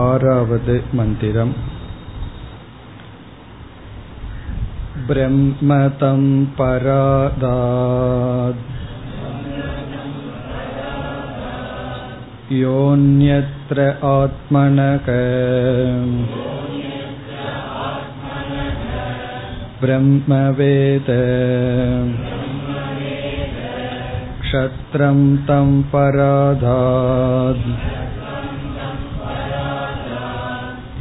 आरावद् मन्दिरम् ब्रह्मतं परादात् योऽन्यत्र आत्मनक ब्रह्मवेद क्षत्रं तं पराधात्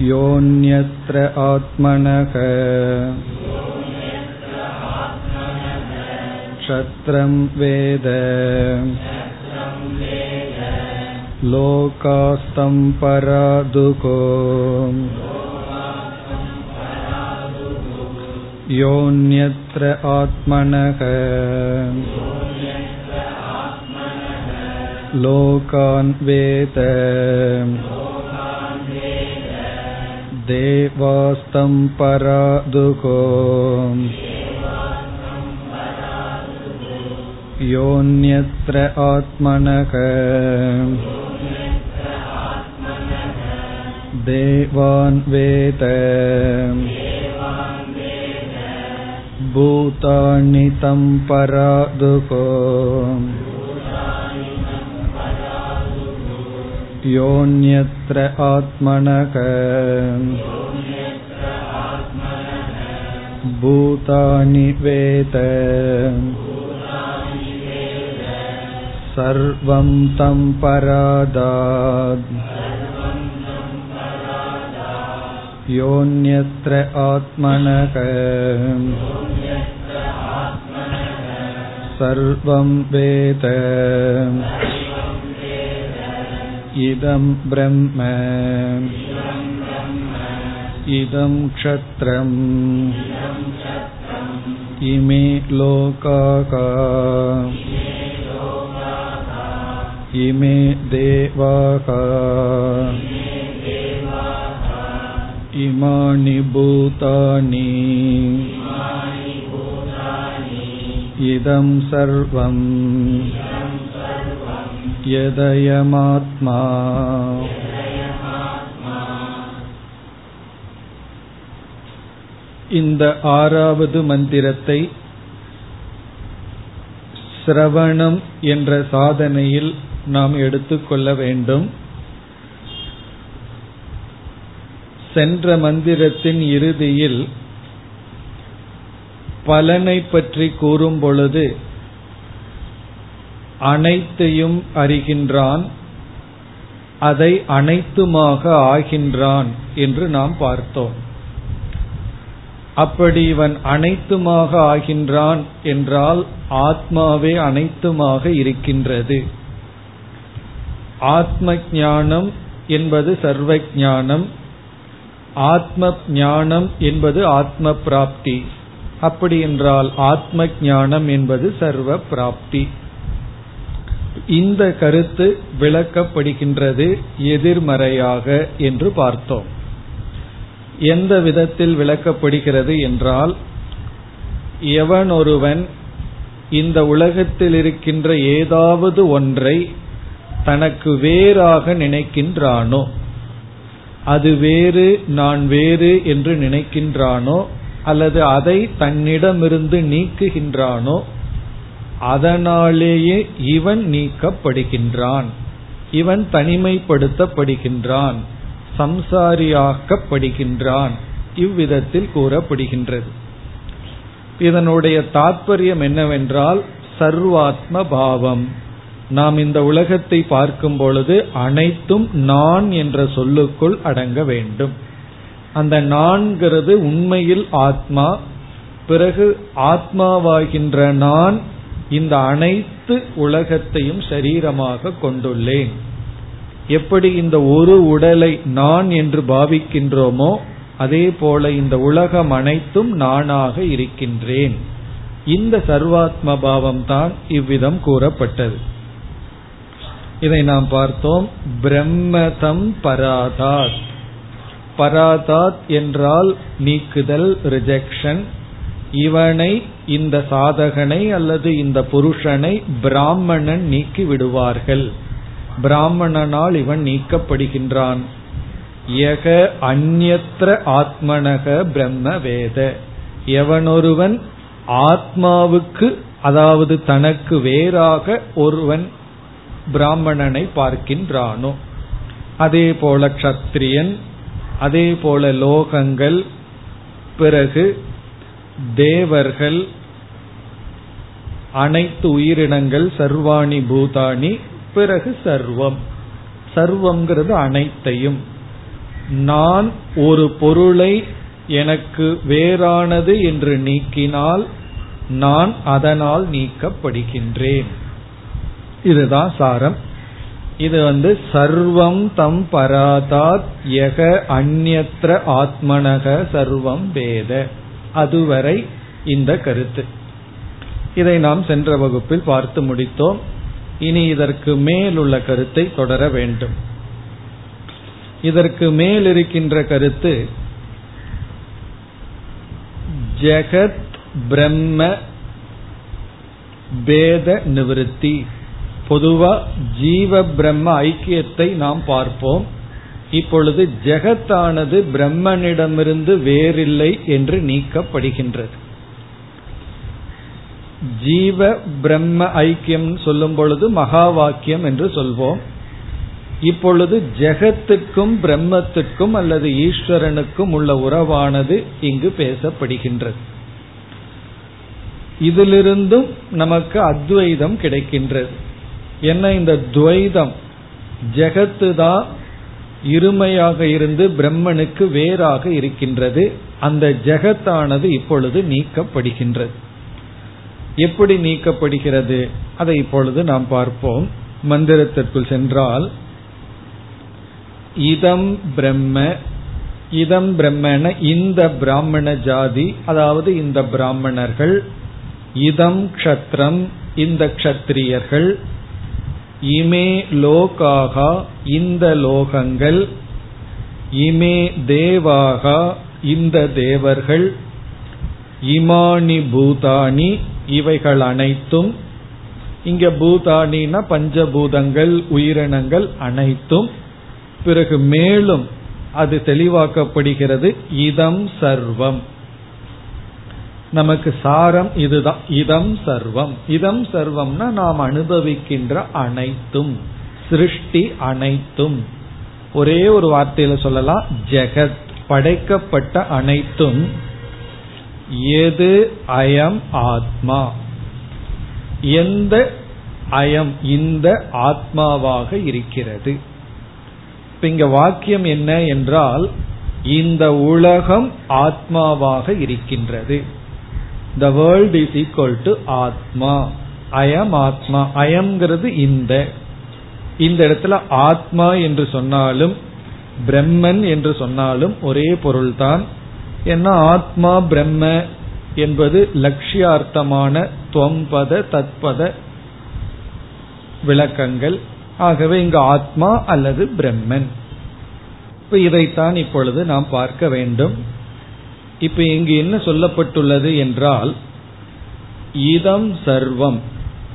योऽन्यत्र आत्मनः क्षत्रं वेद लोकास्तं परादुको योऽन्यत्र आत्मनः लोकान् वेद देवास्तं परादुको योऽन्यत्र आत्मनः देवान् वेद भूतानि तं परादुको योऽन्यत्र आत्मनः भूतानि वेद सर्वं तं परादात् योऽन्यत्र आत्मनः सर्वं वेद இதம் பிரம்ம இதம் க்ஷத்ரம் இமே லோகாகா இமே தேவாகா இமானி பூதானி இதம் சர்வம் यदयमात्मा இந்த ஆறாவது மந்திரத்தை சிரவணம் என்ற சாதனையில் நாம் எடுத்துக்கொள்ள வேண்டும் சென்ற மந்திரத்தின் இறுதியில் பலனை பற்றி கூறும் பொழுது அனைத்தையும் அறிகின்றான் அதை அனைத்துமாக ஆகின்றான் என்று நாம் பார்த்தோம். அப்படி இவன் அனைத்துமாக ஆகின்றான் என்றால் ஆத்மாவே அனைத்துமாக இருக்கின்றது. ஆத்ம ஞானம் என்பது சர்வ ஞானம் ஆத்ம ஞானம் என்பது ஆத்ம பிராப்தி அப்படி என்றால் ஆத்ம ஞானம் என்பது சர்வ பிராப்தி இந்த கருத்து விளக்கப்படுகின்றது எதிர்மறையாக என்று பார்த்தோம். எந்த விதத்தில் விளக்கப்படுகிறது என்றால் எவனொருவன் இந்த உலகத்தில் இருக்கின்ற ஏதாவது ஒன்றை தனக்கு வேறாக நினைக்கின்றானோ அது வேறு நான் வேறு என்று நினைக்கின்றானோ அல்லது அதை தன்னிடமிருந்து நீக்குகின்றானோ அதனாலேயே இவன் நீக்கப்படுகின்றான். இவன் தனிமைப்படுத்தப்படுகின்றான். சம்சாரியாக்கப்படுகின்றான். இவ்விதத்தில் கூறப்படுகின்றது. இதனுடைய தாற்பயம் என்னவென்றால் சர்வாத்ம பாவம் நாம் இந்த உலகத்தை பார்க்கும் பொழுது அனைத்தும் நான் என்ற சொல்லுக்குள் அடங்க வேண்டும். அந்த நான்கிறது உண்மையில் ஆத்மா. பிறகு ஆத்மாவாகின்ற நான் இந்த அனைத்து உலகத்தையும் சரீரமாக கொண்டுள்ளேன். எப்படி இந்த ஒரு உடலை நான் என்று பாவிக்கின்றோமோ அதே போல இந்த உலகம் அனைத்தும் நானாக இருக்கின்றேன். இந்த சர்வாத்ம பாவம் தான் இவ்விதம் கூறப்பட்டது. இதை நாம் பார்த்தோம். பிரம்மதம் பராதாத். பராதாத் என்றால் நீக்குதல் ரிஜெக்ஷன் இவனை இந்த சாதகனை அல்லது இந்த புருஷனை பிராமணன் நீக்கி விடுவார்கள். பிராமணனால் இவன் நீக்கப்படுகின்றான். யக அந்யத்ர ஆத்மனக பிரம்ம வேத. எவனொருவன் ஆத்மாவுக்கு அதாவது தனக்கு வேறாக ஒருவன் பிராமணனை பார்க்கின்றானோ. அதே போல கத்திரியன் அதே போல லோகங்கள் பிறகு தேவர்கள் அனைத்து உயிரினங்கள் சர்வாணி பூதானி பிறகு சர்வம். சர்வம்ங்கிறது அனைத்தையும். நான் ஒரு பொருளை எனக்கு வேறானது என்று நீக்கினால் நான் அதனால் நீக்கப்படுகின்றேன். இதுதான் சாரம். இது வந்து சர்வம் தம் பராதாத் யக அந்நத்திர ஆத்மனக சர்வம் வேத. அதுவரை இந்த கருத்து. இதை நாம் சென்ற வகுப்பில் பார்த்து முடித்தோம். இனி இதற்கு மேல் உள்ள கருத்தை தொடர வேண்டும். இதற்கு மேல் இருக்கின்ற கருத்து ஜெகத் பிரம்ம பேத நிவிருத்தி. பொதுவா ஜீவ பிரம்ம ஐக்கியத்தை நாம் பார்ப்போம். இப்பொழுது ஜெகத்தானது பிரம்மனிடமிருந்து வேறில்லை என்று நீக்கப்படுகின்றது. ஜீவ பிரம்ம ஐக்கியம் சொல்லும் பொழுது மகா வாக்கியம் என்று சொல்வோம். இப்பொழுது ஜெகத்துக்கும் பிரம்மத்துக்கும் அல்லது ஈஸ்வரனுக்கும் உள்ள உறவானது இங்கு பேசப்படுகின்றது. இதிலிருந்தும் நமக்கு அத்வைதம் கிடைக்கின்றது. என்ன இந்த துவைதம்? ஜெகத்து தான் இருமையாக இருந்து பிரம்மனுக்கு வேறாக இருக்கின்றது. அந்த ஜெகத்தானது இப்பொழுது நீக்கப்படுகின்றது. எப்படி நீக்கப்படுகிறது? அதை இப்பொழுது நாம் பார்ப்போம். மந்திரத்திற்குள் சென்றால் இதம் பிரம்ம இதம் பிரம்மன இந்த பிராமண ஜாதி அதாவது இந்த பிராமணர்கள் இதம் க்ஷத்ரம் இந்த க்ஷத்ரியர்கள் இமே லோகாகா இந்த லோகங்கள். இமே தேவாகா இந்த தேவர்கள். இமானி பூதானி இவைகள் அனைத்தும். இங்க பூதானினா பஞ்சபூதங்கள் உயிரினங்கள் அனைத்தும். பிறகு மேலும் அது தெளிவாக்கப்படுகிறது இதம் சர்வம். நமக்கு சாரம் இதுதான் இதம் சர்வம். இதம் சர்வம்னா நாம் அனுபவிக்கின்ற அனைத்தும் சிருஷ்டி அனைத்தும். ஒரே ஒரு வார்த்தையில சொல்லலாம் ஜெகத் படைக்கப்பட்ட அனைத்தும் எது அயம் ஆத்மா. எந்த அயம் இந்த ஆத்மாவாக இருக்கிறது. இப்ப இங்க வாக்கியம் என்ன என்றால் இந்த உலகம் ஆத்மாவாக இருக்கின்றது. The world is equal to ஆத்மா. அயம் ஆத்மா. அயம்ங்கிறது இந்த. இந்த இடத்துல ஆத்மா என்று சொன்னாலும் பிரம்மன் என்று சொன்னாலும் ஒரே பொருள்தான். ஏன்னா ஆத்மா பிரம்ம என்பது லட்சியார்த்தமான துவம்பத தத்பத விளக்கங்கள். ஆகவே இங்கு ஆத்மா அல்லது பிரம்மன். இப்ப இதைத்தான் இப்பொழுது நாம் பார்க்க வேண்டும். இப்ப இங்கு என்ன சொல்லப்பட்டுள்ளது என்றால் இதம் சர்வம்.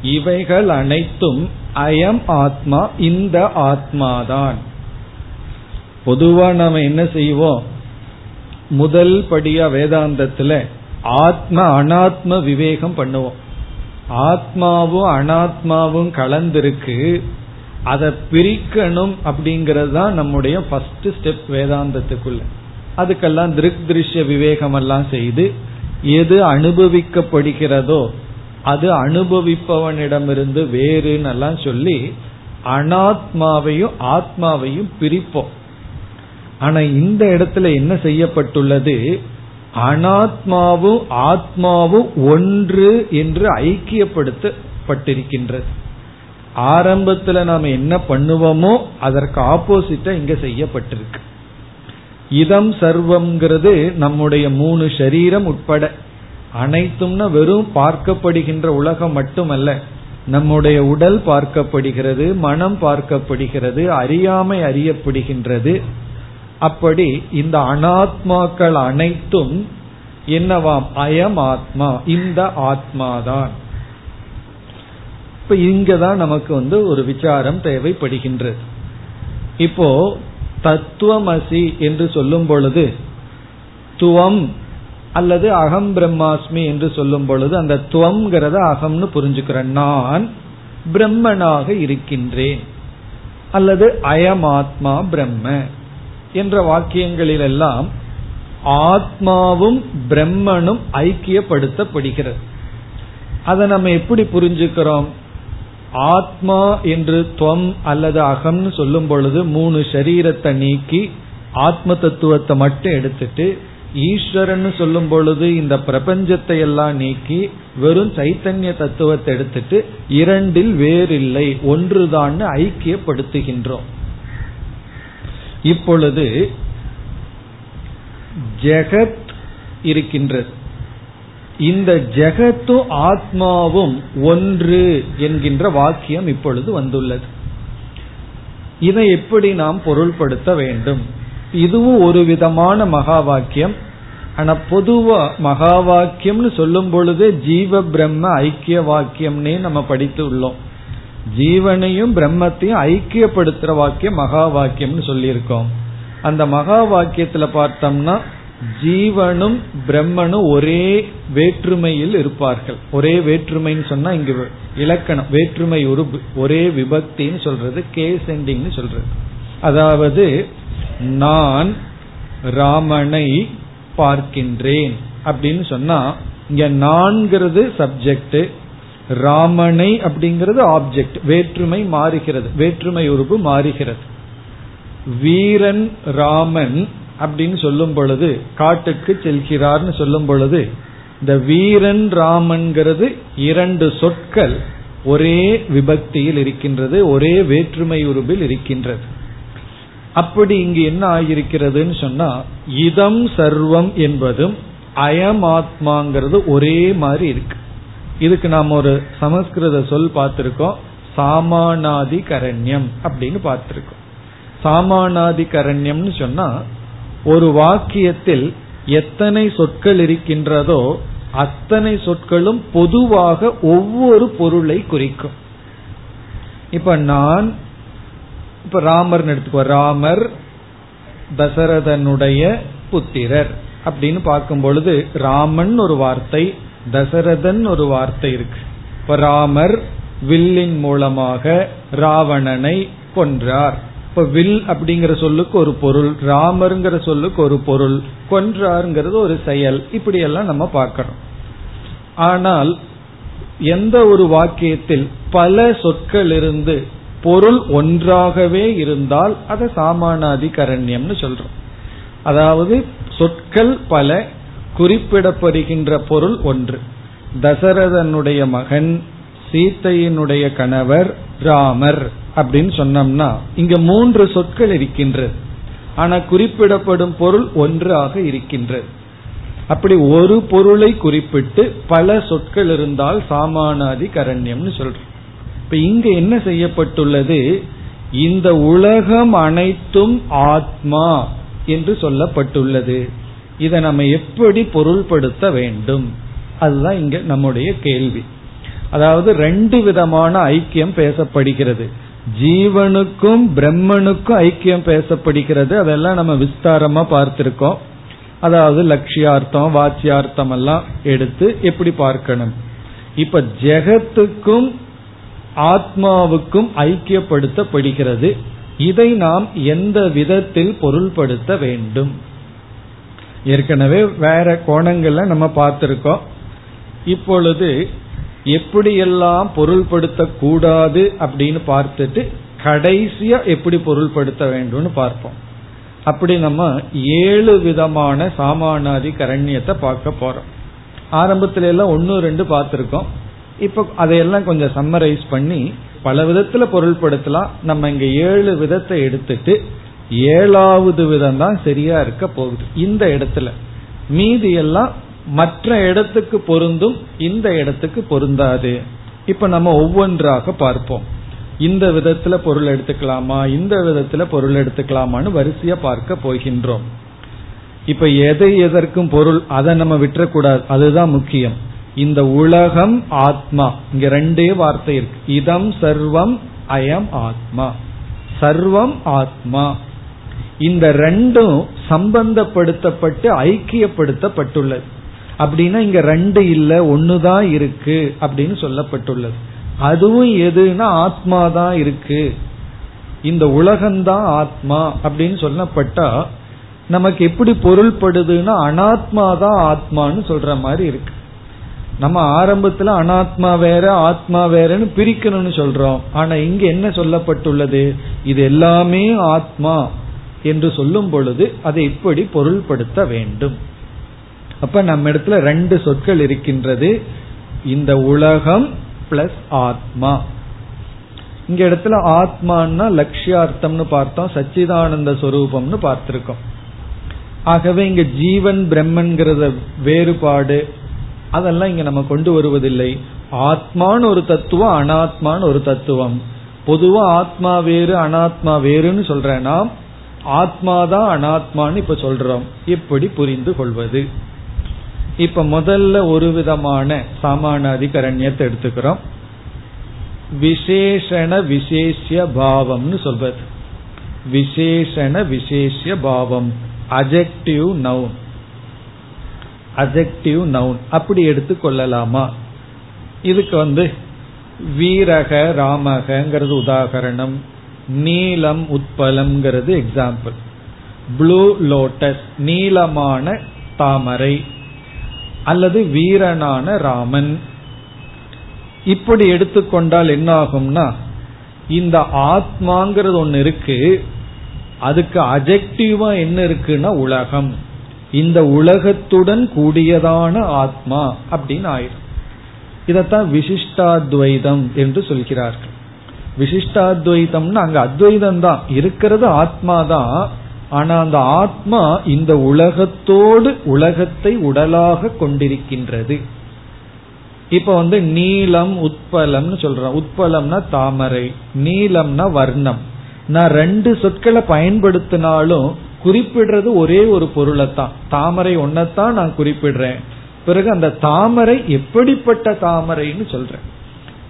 இவைகள் அனைத்தும் அயம் ஆத்மா இந்த ஆத்மாதான். பொதுவா நாம என்ன செய்வோம்? முதல் படியா வேதாந்தத்துல ஆத்ம அனாத்ம விவேகம் பண்ணுவோம். ஆத்மாவும் அனாத்மாவும் கலந்திருக்கு அதை பிரிக்கணும் அப்படிங்கிறது தான் நம்முடைய ஃபர்ஸ்ட் ஸ்டெப் வேதாந்தத்துக்குள்ள. அதுக்கெல்லாம் திருக் திருஷ்ய விவேகம் எல்லாம் செய்து எது அனுபவிக்கப்படுகிறதோ அது அனுபவிப்பவனிடமிருந்து வேறுன்னு எல்லாம் சொல்லி அனாத்மாவையும் ஆத்மாவையும் பிரிப்போம். ஆனா இந்த இடத்துல என்ன செய்யப்பட்டுள்ளது? அனாத்மாவும் ஆத்மாவும் ஒன்று என்று ஐக்கியப்படுத்தப்பட்டிருக்கின்றது. ஆரம்பத்துல நாம என்ன பண்ணுவோமோ அதற்கு ஆப்போசிட்டா இங்க செய்யப்பட்டிருக்கு. இதம் சர்வம்ங்கிறது நம்முடைய மூணு சரீரம் உட்பட. அனைத்தும்னா வெறும் பார்க்கப்படுகின்ற உலகம் மட்டுமல்ல. நம்முடைய உடல் பார்க்கப்படுகிறது மனம் பார்க்கப்படுகிறது அறியாமை அறியப்படுகின்றது. அப்படி இந்த அனாத்மாக்கள் அனைத்தும் என்னவாம்? அயம் ஆத்மா இந்த ஆத்மாதான். இப்ப இங்கதான் நமக்கு வந்து ஒரு விசாரம் தேவைப்படுகின்றது. இப்போ தத்துவமசி என்று சொல்லும் பொழுது துவம் அல்லது அகம் பிரம்மாஸ்மி என்று சொல்லும் பொழுது அந்த துவம்ங்கிறத அகம்னு புரிஞ்சுக்கிறேன். நான் பிரம்மனாக இருக்கின்றேன். அல்லது அயமாத்மா பிரம்ம என்ற வாக்கியங்களிலெல்லாம் ஆத்மாவும் பிரம்மனும் ஐக்கியப்படுத்தப்படுகிறது. அதை நம்ம எப்படி புரிஞ்சுக்கிறோம்? ஆத்மா என்று துவம் அல்லது அகம்னு சொல்லும் பொழுது மூணு சரீரத்தை நீக்கி ஆத்ம தத்துவத்தை மட்டும் எடுத்துட்டு ஈஸ்வரன் சொல்லும் பொழுது இந்த பிரபஞ்சத்தை எல்லாம் நீக்கி வெறும் சைத்தன்ய தத்துவத்தை எடுத்துட்டு இரண்டில் வேறில்லை ஒன்றுதான் ஐக்கியப்படுத்துகின்றோம். இப்பொழுது ஜெகத் இருக்கின்றது. இந்த ஜெகத்தும் ஆத்மாவும் ஒன்று என்கின்ற வாக்கியம் இப்பொழுது வந்துள்ளது. இதை எப்படி நாம் பொருள்படுத்த வேண்டும்? இதுவும் ஒரு விதமான மகா வாக்கியம் ஆனா பொதுவா மகா வாக்கியம்னு சொல்லும் பொழுது ஜீவ பிரம்ம ஐக்கிய வாக்கியம்னே நம்ம படித்து உள்ளோம். ஜீவனையும் பிரம்மத்தையும் ஐக்கியப்படுத்துற வாக்கியம் மகா வாக்கியம்னு சொல்லியிருக்கோம். அந்த மகா வாக்கியத்துல பார்த்தோம்னா ஜீவனும் பிரம்மனும் ஒரே வேற்றுமையில் இருப்பார்கள். ஒரே வேற்றுமைன்னு சொன்னா இங்கு இலக்கணம். வேற்றுமை ஒரு ஒரே விபக்தின்னு சொல்றது கேஸ் எண்டிங்னு சொல்றது. அதாவது நான் ராமனை பார்க்கின்றேன் அப்படின்னு சொன்னா இங்க நான்கிறது சப்ஜெக்ட் ராமனை அப்படிங்கிறது ஆப்ஜெக்ட் வேற்றுமை மாறுகிறது வேற்றுமை உறுப்பு மாறுகிறது. வீரன் ராமன் அப்படின்னு சொல்லும் பொழுது காட்டுக்கு செல்கிறார்னு சொல்லும் பொழுது இந்த வீரன் ராமன்கிறது இரண்டு சொற்கள் ஒரே விபக்தியில் இருக்கின்றது ஒரே வேற்றுமை உருவில் இருக்கின்றது. அப்படி இங்கு என்ன ஆகியிருக்கிறதுன்னு சொன்னா இதம் சர்வம் என்பதும் அயமாத்மாங்கிறது ஒரே மாதிரி இருக்கு. இதுக்கு நாம் ஒரு சமஸ்கிருத சொல் பார்த்திருக்கோம் சாமானாதி கரண்யம் அப்படின்னு பார்த்திருக்கோம். சாமானாதி கரண்யம்னு சொன்னா ஒரு வாக்கியத்தில் எத்தனை சொற்கள் இருக்கின்றதோ அத்தனை சொற்களும் பொதுவாக ஒவ்வொரு பொருளை குறிக்கும். இப்ப நான் இப்ப ராமர் எடுத்துக்கோ ராமர் தசரதனுடைய புத்திரர் அப்படின்னு பார்க்கும் பொழுது ராமன் ஒரு வார்த்தை தசரதன் ஒரு வார்த்தை இருக்கு. இப்ப ராமர் வில்லின் மூலமாக ராவணனை கொன்றார். இப்ப வில் அப்படிங்கிற சொல்லுக்கு ஒரு பொருள் ராமருங்கிற சொல்லுக்கு ஒரு பொருள் கொன்றாருங்கிறது ஒரு செயல். இப்படி எல்லாம் நம்ம பார்க்கிறோம் ஆனால் எந்த ஒரு வாக்கியத்தில் பல சொற்கள் இருந்து பொருள் ஒன்றாகவே இருந்தால் அதை சாமானாதிகரண்யம்னு சொல்றோம். அதாவது சொற்கள் பல குறிப்பிடப்படுகின்ற பொருள் ஒன்று. தசரதனுடைய மகன் சீத்தையினுடைய கணவர் ராமர் அப்படின்னு சொன்னோம்னா இங்க மூன்று சொற்கள் இருக்கின்றது ஆனா குறிப்பிடப்படும் பொருள் ஒன்றாக இருக்கின்றது அப்படி ஒரு பொருளை குறிப்பிட்டு பல சொற்கள் இருந்தால் சாமானாதி கரண்யம்னு சொல்றோம். இப்ப இங்க என்ன செய்யப்பட்டுள்ளது? இந்த உலகம் அனைத்தும் ஆத்மா என்று சொல்லப்பட்டுள்ளது. இதை நம்ம எப்படி பொருள்படுத்த வேண்டும்? அதுதான் இங்க நம்முடைய கேள்வி. அதாவது ரெண்டு விதமான ஐக்கியம் பேசப்படுகிறது. ஜீவனுக்கும் பிரம்மனுக்கும் ஐக்கியம் பேசப்படுகிறது. அதெல்லாம் நம்ம விஸ்தாரமா பார்த்திருக்கோம். அதாவது லட்சியார்த்தம் வாச்சியார்த்தம் எல்லாம் எடுத்து எப்படி பார்க்கணும்? இப்ப ஜெகத்துக்கும் ஆத்மாவுக்கும் ஐக்கியப்படுத்தப்படுகிறது. இதை நாம் எந்த விதத்தில் பொருள்படுத்த வேண்டும்? ஏற்கனவே வேற கோணங்கள்ல நம்ம பார்த்திருக்கோம். இப்பொழுது எப்படியெல்லாம் பொருள்படுத்த கூடாது அப்படின்னு பார்த்துட்டு கடைசியா எப்படி பொருள்படுத்த வேண்டும்னு பார்ப்போம். அப்படி நம்ம ஏழு விதமான சாமானாதி கரண்யத்தை பார்க்க போறோம். ஆரம்பத்துல எல்லாம் ஒன்னு ரெண்டு பார்த்திருக்கோம். இப்ப அதையெல்லாம் கொஞ்சம் சம்மரைஸ் பண்ணி பல விதத்துல பொருள்படுத்தலாம். நம்ம இங்க ஏழு விதத்தை எடுத்துட்டு ஏழாவது விதம் தான் சரியா இருக்க போகுது. இந்த இடத்துல மீதி எல்லாம் மற்ற இடத்துக்கு பொருந்தும் இந்த இடத்துக்கு பொருந்தாது. இப்ப நம்ம ஒவ்வொன்றாக பார்ப்போம். இந்த விதத்துல பொருள் எடுத்துக்கலாமா இந்த விதத்துல பொருள் எடுத்துக்கலாமான்னு வரிசையா பார்க்க போகின்றோம். இப்ப எதை எதற்கும் பொருள் அதை நம்ம விட்டுறக்கூடாது. அதுதான் முக்கியம். இந்த உலகம் ஆத்மா. இங்க ரெண்டே வார்த்தை இருக்கு. இதம் சர்வம் அயம் ஆத்மா. சர்வம் ஆத்மா. இந்த ரெண்டும் சம்பந்தப்படுத்தப்பட்டு ஐக்கியப்படுத்தப்பட்டுள்ளது. அப்படின்னா இங்க ரெண்டு இல்ல ஒண்ணுதான் இருக்கு அப்படின்னு சொல்லப்பட்டுள்ளது. அதுவும் எதுனா ஆத்மா தான் இருக்கு. இந்த உலகம்தான் ஆத்மா அப்படின்னு சொல்லப்பட்டா நமக்கு எப்படி பொருள்படுதுன்னா அனாத்மா தான் ஆத்மான்னு சொல்ற மாதிரி இருக்கு. நம்ம ஆரம்பத்துல அனாத்மா வேற ஆத்மா வேறன்னு பிரிக்கணும்னு சொல்றோம். ஆனா இங்க என்ன சொல்லப்பட்டுள்ளது? இது எல்லாமே ஆத்மா என்று சொல்லும் பொழுது அதை இப்படி பொருள்படுத்த வேண்டும். அப்ப நம்ம இடத்துல ரெண்டு சொற்கள் இருக்கின்றது. இந்த உலகம் பிளஸ் ஆத்மா. இங்க இடத்துல ஆத்மான்னா லட்சியார்த்தம்னு பார்த்தோம் சச்சிதானந்த சொரூபம்னு பார்த்திருக்கோம். ஆகவே இங்க ஜீவன் பிரம்மன்கிறத வேறுபாடு அதெல்லாம் இங்க நம்ம கொண்டு வருவதில்லை. ஆத்மான்னு ஒரு தத்துவம் அனாத்மான்னு ஒரு தத்துவம். பொதுவா ஆத்மா வேறு அனாத்மா வேறுன்னு நாம். ஆத்மாதான் அனாத்மான்னு இப்ப சொல்றோம். எப்படி புரிந்து கொள்வது. இப்ப முதல்ல ஒரு விதமான சாமான அதிகரண்யத்தை எடுத்துக்கிறோம். விசேஷண விசேஷ பாவம்னு சொல்வது விசேஷண விசேஷ பாவம். அஜெக்டிவ் நவுன் அஜெக்டிவ் நவுன் அப்படி எடுத்துக்கொள்ளலாமா இதுக்கு வந்து வீரக ராமகங்கிறது உதாகரணம். நீலம் உட்பலம்ங்கிறது எக்ஸாம்பிள் ப்ளூ லோட்டஸ் நீளமான தாமரை. அல்லது வீரனான ராமன். இப்படி எடுத்துக்கொண்டால் என்ன ஆகும்னா இந்த ஆத்மாங்கிறது ஒன்னு இருக்கு அதுக்கு அஜெக்டிவா என்ன இருக்குன்னா உலகம். இந்த உலகத்துடன் கூடியதான ஆத்மா அப்படின்னு ஆயிடும் இதத்தான் விசிஷ்டாத்வைதம் என்று சொல்கிறார்கள். விசிஷ்டாத்வைதம்னு அங்க அத்வைதம் தான் இருக்கிறது ஆத்மா தான் ஆனா அந்த ஆத்மா இந்த உலகத்தோடு உலகத்தை உடலாக கொண்டிருக்கின்றது. இப்ப வந்து நீலம் உட்பலம்னு சொல்றோம். உட்பலம்னா தாமரை நீலம்னா வர்ணம். நான் ரெண்டு சொற்களை பயன்படுத்தினாலும் குறிப்பிடுறது ஒரே ஒரு பொருளை தான் தாமரை ஒன்னத்தான் நான் குறிப்பிடுறேன். பிறகு அந்த தாமரை எப்படிப்பட்ட தாமரைன்னு சொல்றேன்.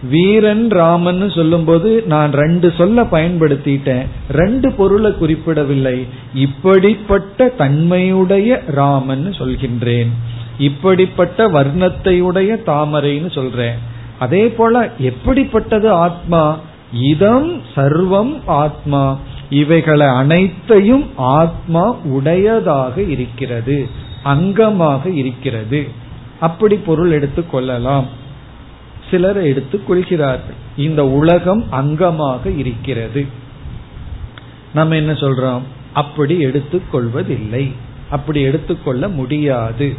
வீரன் ராமன் சொல்லும் போது நான் ரெண்டு சொல்ல பயன்படுத்திட்டேன். ரெண்டு பொருளை குறிப்பிடவில்லை. இப்படிப்பட்ட தன்மையுடைய ராமன் சொல்கின்றேன். இப்படிப்பட்ட வர்ணத்தையுடைய தாமரைன்னு சொல்றேன். அதே போல எப்படிப்பட்டது ஆத்மா? இதம் சர்வம் ஆத்மா. இவைகளை அனைத்தையும் ஆத்மா உடையதாக இருக்கிறது அங்கமாக இருக்கிறது. அப்படி பொருள் எடுத்துக் கொள்ளலாம். சிலர் எடுத்துக் கொள்கிறார்கள். இந்த உலகம் அங்கமாக இருக்கிறது. நம்ம என்ன சொல்றோம்? அப்படி எடுத்துக் கொள்வதில்லை. அப்படி எடுத்துக்கொள்ள முடியாது.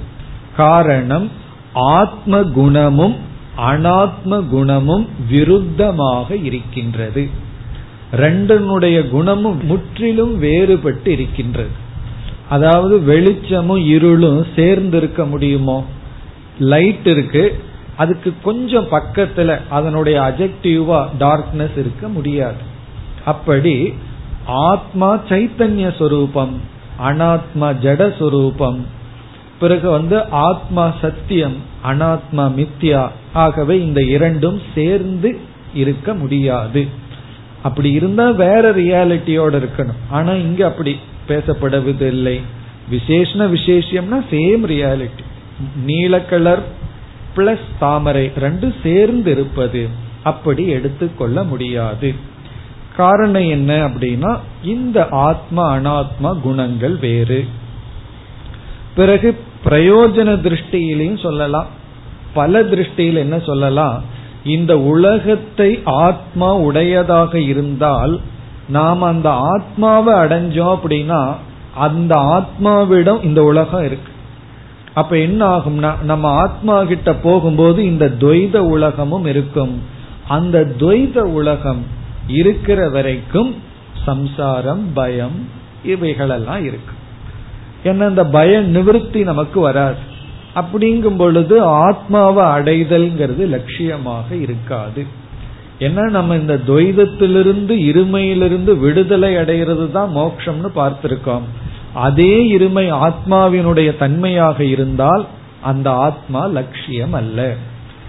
காரணம் ஆத்ம குணமும் அனாத்ம குணமும் விருத்தமாக இருக்கின்றது. ரெண்டனுடைய குணமும் முற்றிலும் வேறுபட்டு இருக்கின்றது. அதாவது வெளிச்சமும் இருளும் சேர்ந்து இருக்க முடியுமோ? லைட் இருக்கு. அதுக்கு கொஞ்சம் பக்கத்துல அதனுடைய அஜெக்டிவா டார்க்னஸ் இருக்க முடியாது. அப்படி ஆத்மா சைத்தன்ய சொரூபம் அனாத்மா ஜட சொரூபம் பிறகு வந்து ஆத்மா சத்தியம் அனாத்மா மித்யா ஆகவே இந்த இரண்டும் சேர்ந்து இருக்க முடியாது. அப்படி இருந்தா வேற ரியாலிட்டியோட இருக்கணும். ஆனா இங்க அப்படி பேசப்படுவதில்லை. விசேஷன விசேஷம்னா சேம் ரியாலிட்டி நீல கலர் பிளஸ் தாமரை ரெண்டு சேர்ந்து இருப்பது அப்படி எடுத்துக்கொள்ள முடியாது. காரணம் என்ன அப்படின்னா இந்த ஆத்மா அனாத்மா குணங்கள் வேறு. பிறகு பிரயோஜன திருஷ்டியிலையும் சொல்லலாம். பல திருஷ்டியில் என்ன சொல்லலாம்? இந்த உலகத்தை ஆத்மா உடையதாக இருந்தால் நாம் அந்த ஆத்மாவை அடைஞ்சோம் அப்படின்னா அந்த ஆத்மாவிடம் இந்த உலகம் இருக்கு. அப்ப என்ன ஆகும்னா நம்ம ஆத்மா கிட்ட போகும்போது இந்த துவைத உலகமும் இருக்கும். அந்த துவைத உலகம் இருக்கிற வரைக்கும் சம்சாரம் பயம் இவைகளெல்லாம் இருக்கு. ஏன்னா இந்த பய நிவர்த்தி நமக்கு வராது. அப்படிங்கும் பொழுது ஆத்மாவை அடைதல்ங்கிறது லட்சியமாக இருக்காது. ஏன்னா நம்ம இந்த துவைதத்திலிருந்து இருமையிலிருந்து விடுதலை அடைகிறது தான் மோட்சம்னு பார்த்திருக்கோம். அதே இருமை ஆத்மாவினுடைய தன்மையாக இருந்தால் அந்த ஆத்மா லட்சியம் அல்ல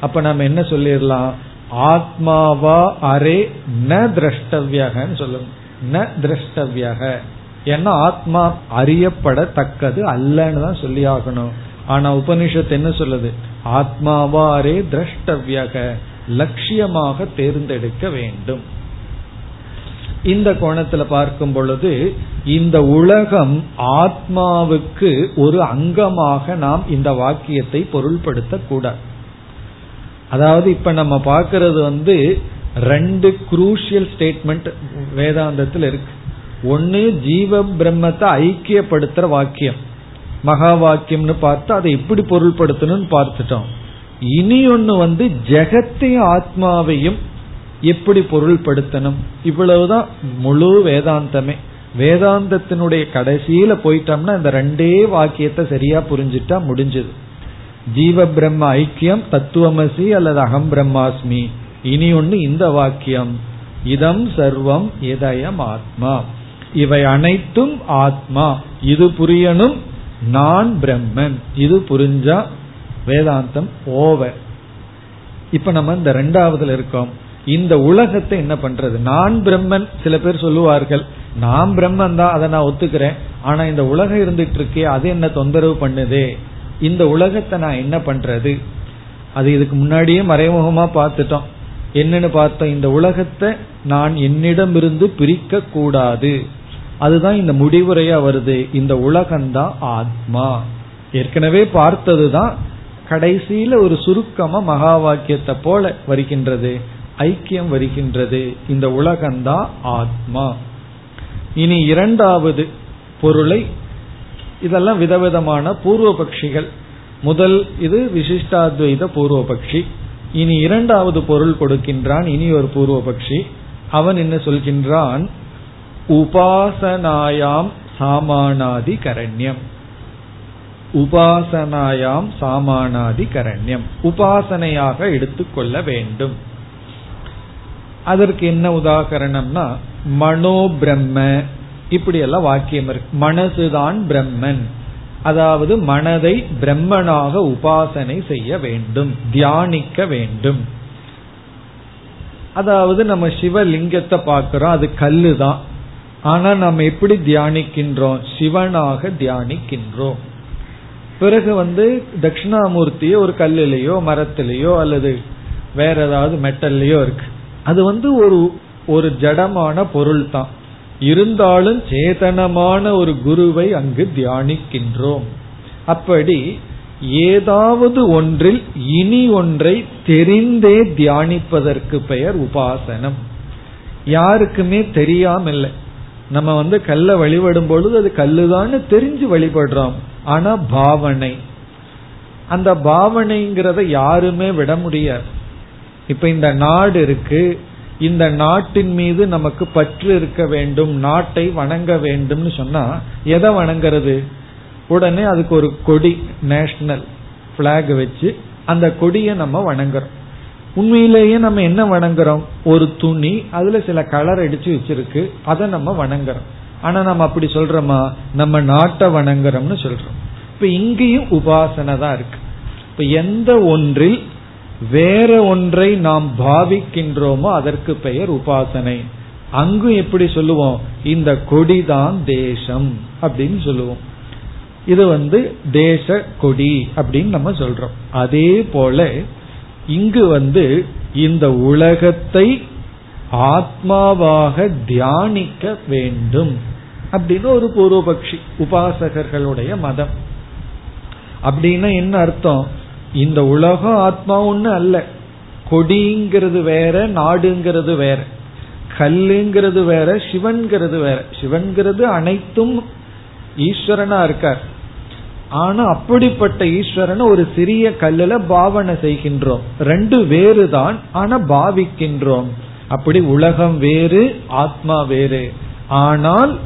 அப்ப நம்ம என்ன சொல்லிடலாம்? ஆத்மாவா அரே ந திரஷ்டவியகன்னு சொல்லணும் ந திரஷ்டவியக. ஏன்னா ஆத்மா அறியப்படத்தக்கது அல்லன்னு தான் சொல்லி ஆகணும் ஆனா உபனிஷத்து என்ன சொல்லுது? ஆத்மாவாரே திரஷ்டவியக. லட்சியமாக தேர்ந்தெடுக்க வேண்டும். இந்த கோணத்துல பார்க்கும் பொழுது இந்த உலகம் ஆத்மாவுக்கு ஒரு அங்கமாக நாம் இந்த வாக்கியத்தை பொருள்படுத்த கூடாது அதாவது இப்ப நம்ம பார்க்கறது வந்து ரெண்டு குரூஷியல் ஸ்டேட்மெண்ட் வேதாந்தத்தில் இருக்கு. ஒன்னு ஜீவ பிரம்மத்தை ஐக்கியப்படுத்துற வாக்கியம். மகா வாக்கியம்னு பார்த்தா அதை எப்படி பொருள்படுத்தணும்னு பார்த்துட்டோம். இனி ஒன்னு வந்து ஜெகத்தையும் ஆத்மாவையும் எப்படி பொருள்படுத்தணும்? இவ்வளவுதான் முழு வேதாந்தமே. வேதாந்தத்தினுடைய கடைசியில போயிட்டோம்னா இந்த ரெண்டே வாக்கியத்தை சரியா புரிஞ்சுட்டா முடிஞ்சது. ஜீவ பிரம்ம ஐக்கியம் தத்துவமசி அல்லது அகம் பிரம்மாஸ்மி. இனி ஒன்னு இந்த வாக்கியம். இதம் சர்வம் இதயம் ஆத்மா. இவை அனைத்தும் ஆத்மா. இது புரியணும் நான் பிரம்மன். இது புரிஞ்சா வேதாந்தம் ஓவர். இப்ப நம்ம இந்த ரெண்டாவதுல இருக்கோம். இந்த உலகத்தை என்ன பண்றது? நான் பிரம்மன் சில பேர் சொல்லுவார்கள் நான் பிரம்மன் தான் அதை நான் ஒத்துக்கிறேன். ஆனா இந்த உலகம் இருந்துட்டு இருக்கே அது என்ன தொந்தரவு பண்ணுதே? இந்த உலகத்தை நான் என்ன பண்றது? அது இதுக்கு முன்னாடியே மறைமுகமா பார்த்துட்டோம். என்னன்னு பார்த்தோம் இந்த உலகத்தை நான் என்னிடமிருந்து பிரிக்க கூடாது அதுதான் இந்த முடிவுரையா வருது. இந்த உலகம்தான் ஆத்மா. ஏற்கனவே பார்த்ததுதான் கடைசியில ஒரு சுருக்கமா மகா வாக்கியத்தை போல வருகின்றது. ஐக்கியம் வருகின்றது. இந்த உலகம்தான் ஆத்மா. இனி இரண்டாவது பொருளை இதெல்லாம் விதவிதமான பூர்வ பட்சிகள் முதல் இது விசிஷ்டாத்வைத பூர்வ பட்சி இனி இரண்டாவது பொருள் கொடுக்கின்றான் இனி ஒரு பூர்வ பட்சி அவன் என்ன சொல்கின்றான்? உபாசனாயாம் சாமானாதி கரண்யம் உபாசனாயாம் சாமானாதி கரண்யம் உபாசனையாக எடுத்துக்கொள்ள வேண்டும். அதற்கு என்ன உதாகரணம்னா மனோ பிரம்ம. இப்படி எல்லாம் வாக்கியம் இருக்கு. மனசுதான் பிரம்மன். அதாவது மனதை பிரம்மனாக உபாசனை செய்ய வேண்டும் தியானிக்க வேண்டும். அதாவது நம்ம சிவலிங்கத்தை பார்க்கிறோம் அது கல்லு தான் ஆனா நம்ம எப்படி தியானிக்கின்றோம்? சிவனாக தியானிக்கின்றோம். பிறகு வந்து தட்சிணாமூர்த்தியோ ஒரு கல்லுலேயோ மரத்திலேயோ அல்லது வேற ஏதாவது மெட்டல்லையோ இருக்கு. அது வந்து ஒரு ஒரு ஜடமான பொருள் தான் இருந்தாலும் சேதனமான ஒரு குருவை அங்கு தியானிக்கின்றோம். அப்படி ஏதாவது ஒன்றில் இனி ஒன்றை தெரிந்தே தியானிப்பதற்கு பெயர் உபாசனம். யாருக்குமே தெரியாம நம்ம வந்து கல்லை வழிபடும் பொழுது அது கல்லுதான்னு தெரிஞ்சு வழிபடுறோம். ஆனா பாவனை. அந்த பாவனைங்கிறத யாருமே விட முடியாது. இப்ப இந்த நாடு இருக்கு. இந்த நாட்டின் மீது நமக்கு பற்று இருக்க வேண்டும். நாட்டை வணங்க வேண்டும்னு சொன்னா எதை வணங்குறது? உடனே அதுக்கு ஒரு கொடி நேஷனல் பிளாக் வச்சு அந்த கொடியை நம்ம வணங்குறோம். உண்மையிலேயே நம்ம என்ன வணங்குறோம்? ஒரு துணி அதுல சில கலர் அடிச்சு வச்சிருக்கு. அதை நம்ம வணங்குறோம். ஆனா நம்ம அப்படி சொல்றோமா? நம்ம நாட்டை வணங்குறோம்னு சொல்றோம். இப்ப இங்கேயும் உபாசனை தான் இருக்கு. இப்ப எந்த ஒன்றில் வேற ஒன்றை நாம் பாவிக்கின்றோமோ அதற்கு பெயர் உபாசனை. அங்கும் எப்படி சொல்லுவோம்? இந்த கொடிதான் தேசம் அப்படின்னு சொல்லுவோம். இது வந்து தேச கொடி அப்படின்னு நம்ம சொல்றோம். அதே போல இங்கு வந்து இந்த உலகத்தை ஆத்மாவாக தியானிக்க வேண்டும் அப்படின்னு ஒரு பூர்வபக்ஷி உபாசகர்களுடைய மதம். அப்படின்னா என்ன அர்த்தம்? இந்த உலகம் ஆத்மா ஒண்ணு அல்ல. கொடிங்கிறது வேற நாடுங்கிறது வேற. கல்லுங்கிறது வேற சிவன்கிறது வேற. சிவன்கிறது அனைத்தும் ஈஸ்வரனா இருக்கார். ஆனா அப்படிப்பட்ட ஈஸ்வரனை ஒரு சிறிய கல்லுல பாவனை செய்கின்றோம். ரெண்டு வேறு தான் ஆனா பாவிக்கின்றோம். அப்படி உலகம் வேறு ஆத்மா வேறு. ஆனால்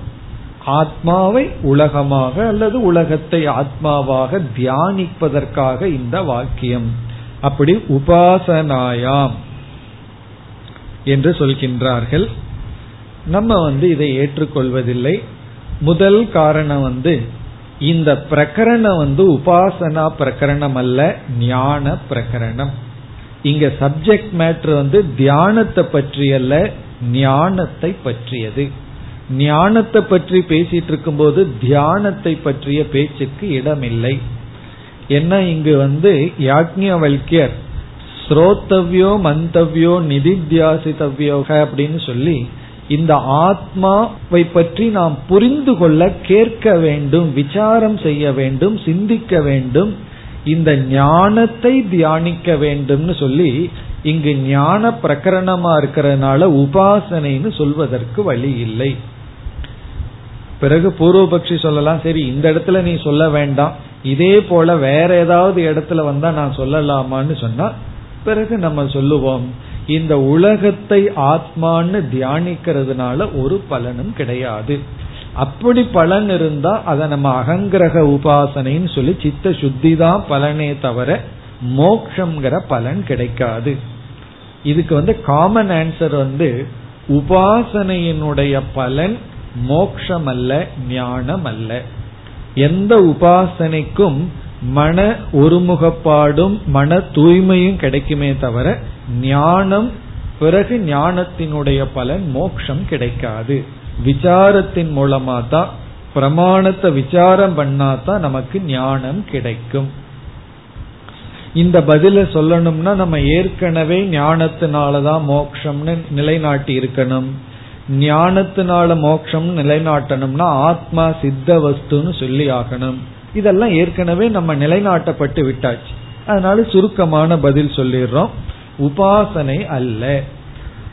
ஆத்மாவை உலகமாக அல்லது உலகத்தை ஆத்மாவாக தியானிப்பதற்காக இந்த வாக்கியம். அப்படி உபாசனாயாம் என்று சொல்கின்றார்கள். நம்ம வந்து இதை ஏற்றுக்கொள்வதில்லை. முதல் காரணம் வந்து இந்த பிரகரணம் வந்து உபாசனா பிரகரணம் அல்ல ஞான பிரகரணம். இங்க சப்ஜெக்ட் மேட்ரு வந்து தியானத்தை பற்றியல்ல ஞானத்தை பற்றியது. ஞானத்தை பற்றி பேசிட்டு இருக்கும்போது தியானத்தை பற்றிய பேச்சுக்கு இடமில்லை. என்ன இங்கு வந்து யாக்ஞவல்யர் ஸ்ரோத்தவ்யோ மந்தவ்யோ நிதித்தியாசித்தவ்யோக அப்படின்னு சொல்லி இந்த ஆத்மாவை பற்றி நாம் புரிந்து கொள்ள கேட்க வேண்டும் விசாரம் செய்ய வேண்டும் சிந்திக்க வேண்டும் இந்த ஞானத்தை தியானிக்க வேண்டும்னு சொல்லி இங்கு ஞான பிரகரணமா இருக்கிறதுனால உபாசனைன்னு சொல்வதற்கு வழி இல்லை. பிறகு பூர்வபக்ஷி சொல்லலாம் சரி இந்த இடத்துல நீ சொல்ல வேண்டாம். இதே போல வேற ஏதாவது இடத்துல வந்தா நான் சொல்லலாமான்னு சொன்னா பிறகு நம்ம சொல்லுவோம். இந்த உலகத்தை ஆத்மான்னு தியானிக்கிறதுனால ஒரு பலனும் கிடையாது. அப்படி பலன் இருந்தா அதை நம்ம அகங்கிரக உபாசனைன்னு சொல்லி சித்த சுத்தி தான் பலனே தவிர மோக்ஷங்கிற பலன் கிடைக்காது. இதுக்கு வந்து காமன் ஆன்சர் வந்து உபாசனையினுடைய பலன் மோக்ஷம் அல்ல ஞானம் அல்ல எந்த உபாசனைக்கும் மன ஒருமுகப்பாடும் மன தூய்மையும் கிடைக்குமே தவிர ஞானம் பிறகு ஞானத்தினுடைய பலன் மோக்ஷம் கிடைக்காது. விசாரத்தின் மூலமா தான் பிரமாணத்தை விசாரம் பண்ணாதான் நமக்கு ஞானம் கிடைக்கும். இந்த பதில சொல்லணும்னா நம்ம ஏற்கனவே ஞானத்தினாலதான் மோக்ஷம்னு நிலைநாட்டி இருக்கணும். ஞானத்தினால மோட்சம் நிலைநாட்டணும்னா ஆத்மா சித்த வஸ்துன்னு சொல்லி ஆகணும். இதெல்லாம் ஏற்கனவே நம்ம நிலைநாட்டப்பட்டு விட்டாச்சு. அதனால சுருக்கமான பதில் சொல்லிடுறோம். உபாசனை அல்ல.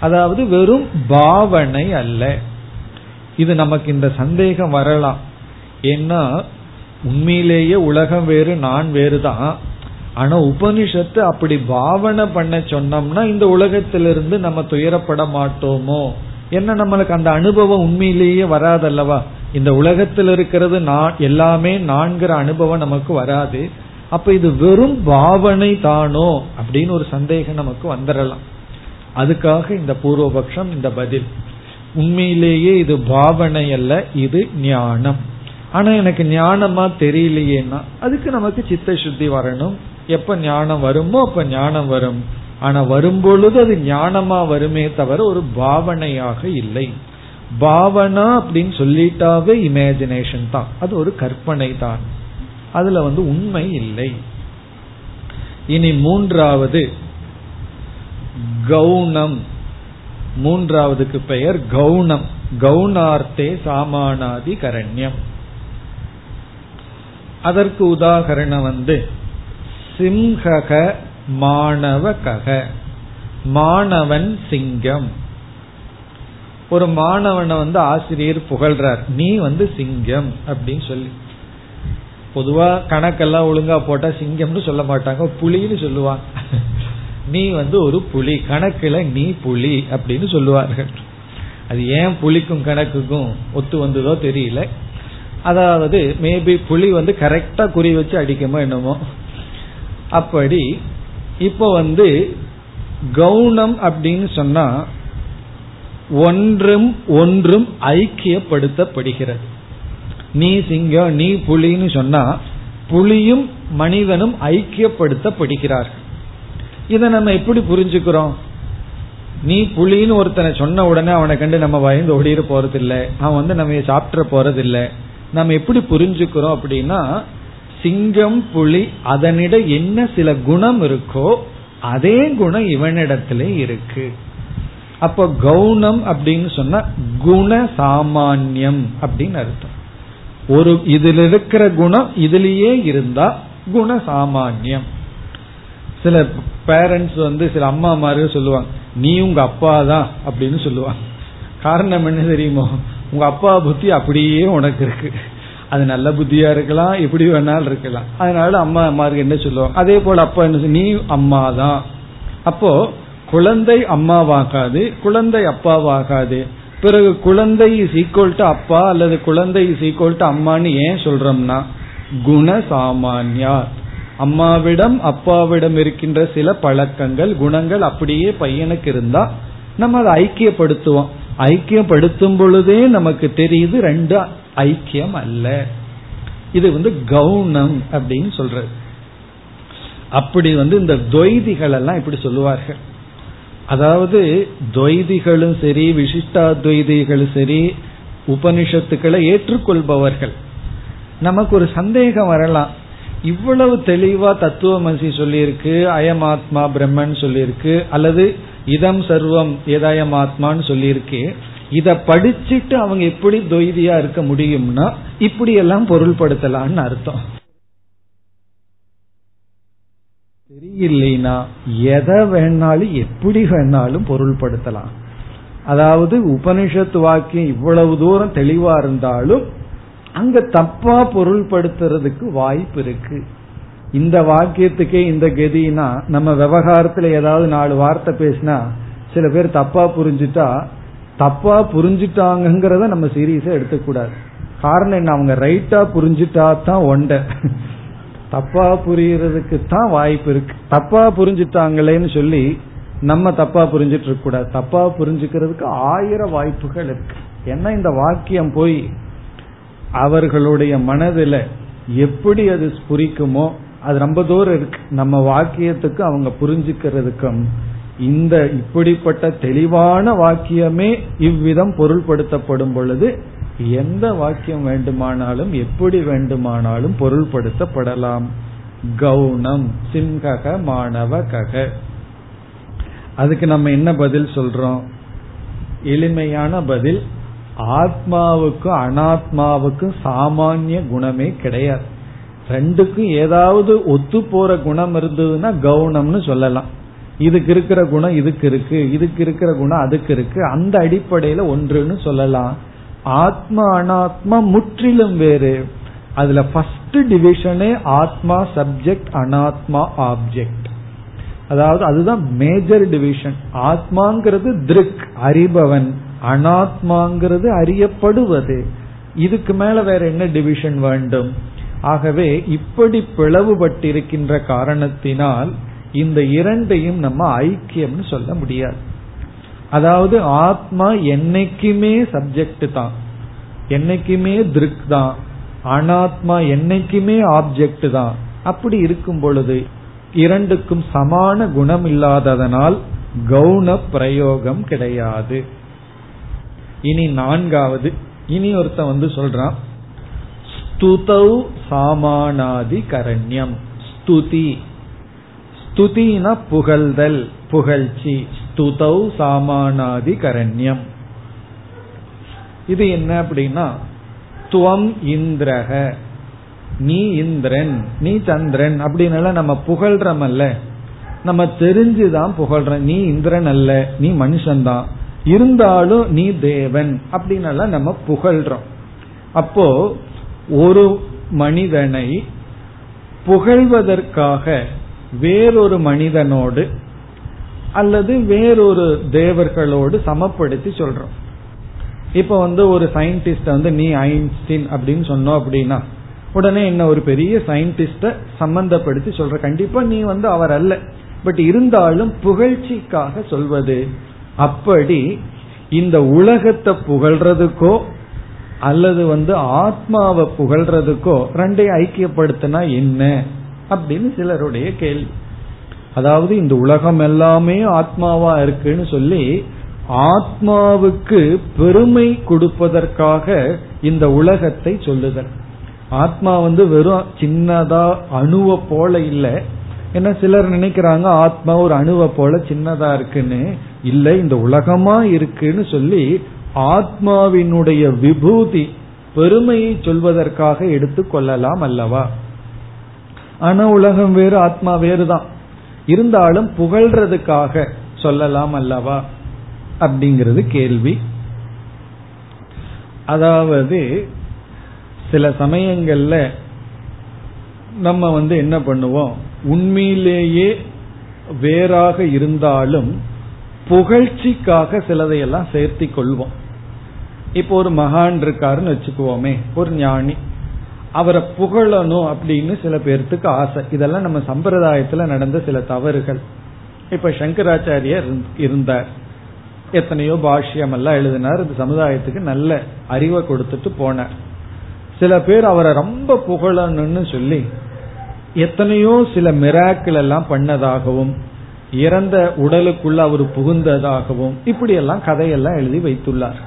அதாவது வெறும் பாவனை அல்ல. இது நமக்கு இந்த சந்தேகம் வரலாம். ஏன்னா உண்மையிலேயே உலகம் வேறு நான் வேறு தான். ஆனா உபனிஷத்து அப்படி பாவனை பண்ண சொன்னோம்னா இந்த உலகத்திலிருந்து நம்ம துயரப்பட மாட்டோமோ? என்ன நம்மளுக்கு அந்த அனுபவம் உண்மையிலேயே வராதல்லவா? இந்த உலகத்தில் இருக்கிறது நான் எல்லாமே நான்கிற அனுபவம் நமக்கு வராது. அப்ப இது வெறும் பாவனை தானோ? அப்படின்னு ஒரு சந்தேகம் நமக்கு வந்துடலாம் அதுக்காக இந்த பூர்வபக்ஷம் இந்த பதில். உண்மையிலேயே இது பாவனை அல்ல இது ஞானம். ஆனா எனக்கு ஞானமா தெரியலையேன்னா அதுக்கு நமக்கு சித்த சுத்தி வரணும். எப்ப ஞானம் வருமோ அப்ப ஞானம் வரும். ஆனா வரும்பொழுது அது ஞானமா வருமே தவிர ஒரு பாவனையாக இல்லை. பாவனா அப்படின்னு சொல்லிட்டாவே இமேஜினேஷன் தான். அது ஒரு கற்பனை தான். அதுல வந்து உண்மை இல்லை. இனி மூன்றாவது கவுனம் மூன்றாவதுக்கு பெயர் கவுனம் கவுனார்த்தே சாமானாதி கரண்யம் அதற்கு உதாகரணம் வந்து சிம்ஹக மாணவ கக மாணவன் சிங்கம். ஒரு மாணவனை வந்து ஆசிரியர் புகழ்றார். நீ வந்து சிங்கம் அப்படின்னு சொல்லி. பொதுவா கணக்கெல்லாம் ஒழுங்கா போட்டா சிங்கம்னு சொல்ல மாட்டாங்க. புலின்னு சொல்லுவாங்க. நீ வந்து ஒரு புலி. கணக்குல நீ புலி அப்படின்னு சொல்லுவார்கள். அது ஏன் புலிக்கும் கணக்குக்கும் ஒத்து வந்ததோ தெரியல. அதாவது மேபி புலி வந்து கரெக்டா குறி வச்சு அடிக்குமோ என்னமோ. அப்படி இப்போ வந்து கவுனம் அப்படின்னு சொன்னா ஒன்றும் ஒன்றும் ஐக்கியப்படுத்தப்படுகிறது. நீ சிங்கம் நீ புலின்னு சொன்னா புலியும் மனிதனும் ஐக்கியப்படுத்தப்படுகிறார்கள். இதை நம்ம எப்படி புரிஞ்சுக்கிறோம்? நீ புலின்னு ஒருத்தனை சொன்ன உடனே அவனை கண்டு நம்ம பயந்து ஓடிட போறது இல்லை அவன் வந்து நம்ம சாப்பிட்ற போறது இல்லை நம்ம எப்படி புரிஞ்சுக்கிறோம் அப்படின்னா சிங்கம் புலி அதனிட என்ன சில குணம் இருக்கோ அதே குணம் இவனிடத்துல இருக்கு. அப்ப கவுனம் அப்படின்னு சொன்னா குண சாமான்யம் அப்படின்னு அர்த்தம். ஒரு இதுல இருக்கிற குணம் இதுலயே இருந்தா குண சாமான்யம். சில பேரண்ட்ஸ் வந்து சில அம்மா மாதிரி சொல்லுவாங்க நீ உங்க அப்பா தான் அப்படின்னு சொல்லுவாங்க. காரணம் என்ன தெரியுமோ? உங்க அப்பா புத்தி அப்படியே உனக்கு இருக்கு. அது நல்ல புத்தியா இருக்கலாம் எப்படி வேணாலும் இருக்கலாம். அதனால அம்மா அம்மாருக்கு என்ன சொல்லுவாங்க? அதே போல அப்பா என்ன நீ அம்மா தான் அப்போ குழந்தை அம்மாவாகாது குழந்தை அப்பாவாகாது. பிறகு குழந்தை இஸ் ஈக்குவல் டு அப்பா அல்லது குழந்தை இஸ் ஈக்குவல் டு அம்மான்னு ஏன் சொல்றோம்னா குண சாமான்யா அம்மாவிடம் அப்பாவிடம் இருக்கின்ற சில பழக்கங்கள் குணங்கள் அப்படியே பையனுக்கு இருந்தா நம்ம அதை ஐக்கியப்படுத்துவோம். ஐக்கியப்படுத்தும் பொழுதே நமக்கு தெரியுது ரெண்டு ஐக்கியம் அல்ல இது வந்து கவுனம் அப்படின்னு சொல்றது. அப்படி வந்து இந்த துவைதிகள் எல்லாம் இப்படி சொல்லுவார்கள். அதாவது துவைதிகளும் சரி விசிஷ்டாத்வைதிகளும் சரி உபனிஷத்துக்களை ஏற்றுக்கொள்பவர்கள். நமக்கு ஒரு சந்தேகம் வரலாம். இவ்வளவு தெளிவா தத்துவமசி சொல்லியிருக்கு அயமாத்மா பிரம்மன் சொல்லியிருக்கு அல்லது இதம் சர்வம் ஏதாயம் ஆத்மான்னு சொல்லியிருக்கு. இத படிச்சுட்டு அவங்க எப்படி தொய்தியா இருக்க முடியும்னா இப்படி எல்லாம் பொருள்படுத்தலாம்னு அர்த்தம். தெரியலைனா எதை வேணாலும் எப்படி வேணாலும் பொருள்படுத்தலாம். அதாவது உபனிஷத்து வாக்கியம் இவ்வளவு தூரம் தெளிவா இருந்தாலும் அங்க தப்பா பொருள்படுத்துறதுக்கு வாய்ப்பு இருக்கு. இந்த வாக்கியத்துக்கே இந்த கதினா நம்ம விவகாரத்துல ஏதாவது நாலு வார்த்தை பேசினா சில பேர் தப்பா புரிஞ்சுட்டா தப்பா புரிஞ்சுட்டாங்கிறத நம்ம சீரியஸா எடுத்துக்கூடாது. காரணம் என்ன? அவங்க ரைட்டா புரிஞ்சுட்டா தான் ஒண்ட. தப்பா புரியறதுக்கு தான் வாய்ப்பு இருக்கு. தப்பா புரிஞ்சுட்டாங்களேன்னு சொல்லி நம்ம தப்பா புரிஞ்சிட்டு இருக்க கூடாது தப்பா புரிஞ்சுக்கிறதுக்கு ஆயிரம் வாய்ப்புகள் இருக்கு. ஏன்னா இந்த வாக்கியம் போய் அவர்களுடைய மனதில் எப்படி அது புரிக்குமோ அது ரொம்ப தூரம் இருக்கு. நம்ம வாக்கியத்துக்கு அவங்க புரிஞ்சுக்கிறதுக்கும் இந்த இப்படிப்பட்ட தெளிவான வாக்கியமே இவ்விதம் பொருள்படுத்தப்படும் பொழுது எந்த வாக்கியம் வேண்டுமானாலும் எப்படி வேண்டுமானாலும் பொருள்படுத்தப்படலாம். கவுனம் சிங்கக மாணவ கக அதுக்கு நம்ம என்ன பதில் சொல்றோம்? எளிமையான பதில் ஆத்மாவுக்கும் அனாத்மாவுக்கும் சாமானிய குணமே கிடையாது. ரெண்டுக்கும் ஏதாவது ஒத்து போற குணம் இருந்ததுன்னா கவுனம்னு சொல்லலாம். இதுக்கு இருக்கிற குணம் இதுக்கு இருக்கு இதுக்கு இருக்கிற குணம் அதுக்கு இருக்கு. அந்த அடிப்படையில ஒன்றுன்னு சொல்லலாம். ஆத்மா அனாத்மா முற்றிலும் வேறு. அதுல ஃபர்ஸ்ட் டிவிஷனே ஆத்மா சப்ஜெக்ட் அனாத்மா ஆப்ஜெக்ட் அதாவது அதுதான் மேஜர் டிவிஷன் ஆத்மாங்கிறது திருக் அறிபவன். அனாத்மாங்கிறது அறியப்படுவது. இதுக்கு மேல வேற என்ன டிவிஷன் வேண்டும்? ஆகவே இப்படி பிளவுபட்டிருக்கின்ற காரணத்தினால் இந்த இரண்டையும் நம்ம ஐக்கியம்னு சொல்ல முடியாது. அதாவது ஆத்மா என்னைக்குமே சப்ஜெக்ட் தான். என்னைக்குமே திருக் தான். அனாத்மா என்னைக்குமே ஆப்ஜெக்ட் தான். அப்படி இருக்கும் பொழுது இரண்டுக்கும் சமான குணம் இல்லாததனால் கவுன பிரயோகம் கிடையாது. இனி நான்காவது. இனி ஒருத்தன் வந்து சொல்றான் ஸ்துதௌ சாமானாதி கரண்யம். ஸ்துதி. ஸ்துதினா புகழ்தல் புகழ்ச்சி ஸ்துதௌ சாமானாதி கரண்யம் இது என்ன அப்படின்னா துவம் இந்திரக நீ இந்திரன் நீ சந்திரன் அப்படின்னு நம்ம புகழ்றமல்ல. நம்ம தெரிஞ்சுதான் புகழ்றோம். நீ இந்திரன் அல்ல நீ மனுஷன்தான். இருந்தாலும் நீ தேவன் அப்படின்னு நம்ம புகழ்றோம். அப்போ ஒரு மனிதனை புகழ்வதற்காக வேறொரு மனிதனோடு அல்லது வேறொரு தேவர்களோடு சமப்படுத்தி சொல்றோம். இப்ப வந்து ஒரு சயின்டிஸ்ட வந்து நீ ஐன்ஸ்டீன் அப்படின்னு சொன்னோம் அப்படின்னா உடனே என்ன ஒரு பெரிய சயின்டிஸ்ட சம்பந்தப்படுத்தி சொல்ற. கண்டிப்பா நீ வந்து அவர் அல்ல. பட் இருந்தாலும் புகழ்ச்சிக்காக சொல்வது அப்படி இந்த உலகத்தை புகழ்றதுக்கோ அல்லது வந்து ஆத்மாவை புகழ்றதுக்கோ ரெண்டையும் ஐக்கியப்படுத்தினா என்ன? அப்படின்னு சிலருடைய கேள்வி. அதாவது இந்த உலகம் எல்லாமே ஆத்மாவா இருக்குன்னு சொல்லி ஆத்மாவுக்கு பெருமை கொடுப்பதற்காக இந்த உலகத்தை சொல்லுதல். ஆத்மா வந்து வெறும் சின்னதா அணுவை போல இல்லை. ஏன்னா சிலர் நினைக்கிறாங்க ஆத்மா ஒரு அணுவை போல சின்னதா இருக்குன்னு. இல்ல இந்த உலகமா இருக்குன்னு சொல்லி ஆத்மாவினுடைய விபூதி பெருமையை சொல்வதற்காக எடுத்துக்கொள்ளலாம் அல்லவா? ஆனா உலகம் வேறு ஆத்மா வேறுதான். இருந்தாலும் புகழ்றதுக்காக சொல்லலாம் அல்லவா? அப்படிங்கிறது கேள்வி. அதாவது சில சமயங்கள்ல நம்ம வந்து என்ன பண்ணுவோம்? உண்மையிலேயே வேறாக இருந்தாலும் புகழ்ச்சிக்காக சிலதையெல்லாம் சேர்த்தி கொள்வோம். இப்போ ஒரு மகான் இருக்காருன்னு வச்சுக்குவோமே ஒரு ஞானி. அவரை புகழணும் அப்படின்னு சில பேர்த்துக்கு ஆசை. இதெல்லாம் நம்ம சம்பிரதாயத்துல நடந்த சில தவறுகள். இப்ப சங்கராச்சாரியர் இருந்தார். எத்தனையோ பாஷ்யம் எல்லாம் எழுதினார். இந்த சமுதாயத்துக்கு நல்ல அறிவை கொடுத்துட்டு போனார். சில பேர் அவரை ரொம்ப புகழணும்னு சொல்லி எத்தனையோ சில மிராக்கள் எல்லாம் பண்ணதாகவும் இறந்த உடலுக்குள்ள அவர் புகுந்ததாகவும் இப்படி எல்லாம் கதையெல்லாம் எழுதி வைத்துள்ளார்.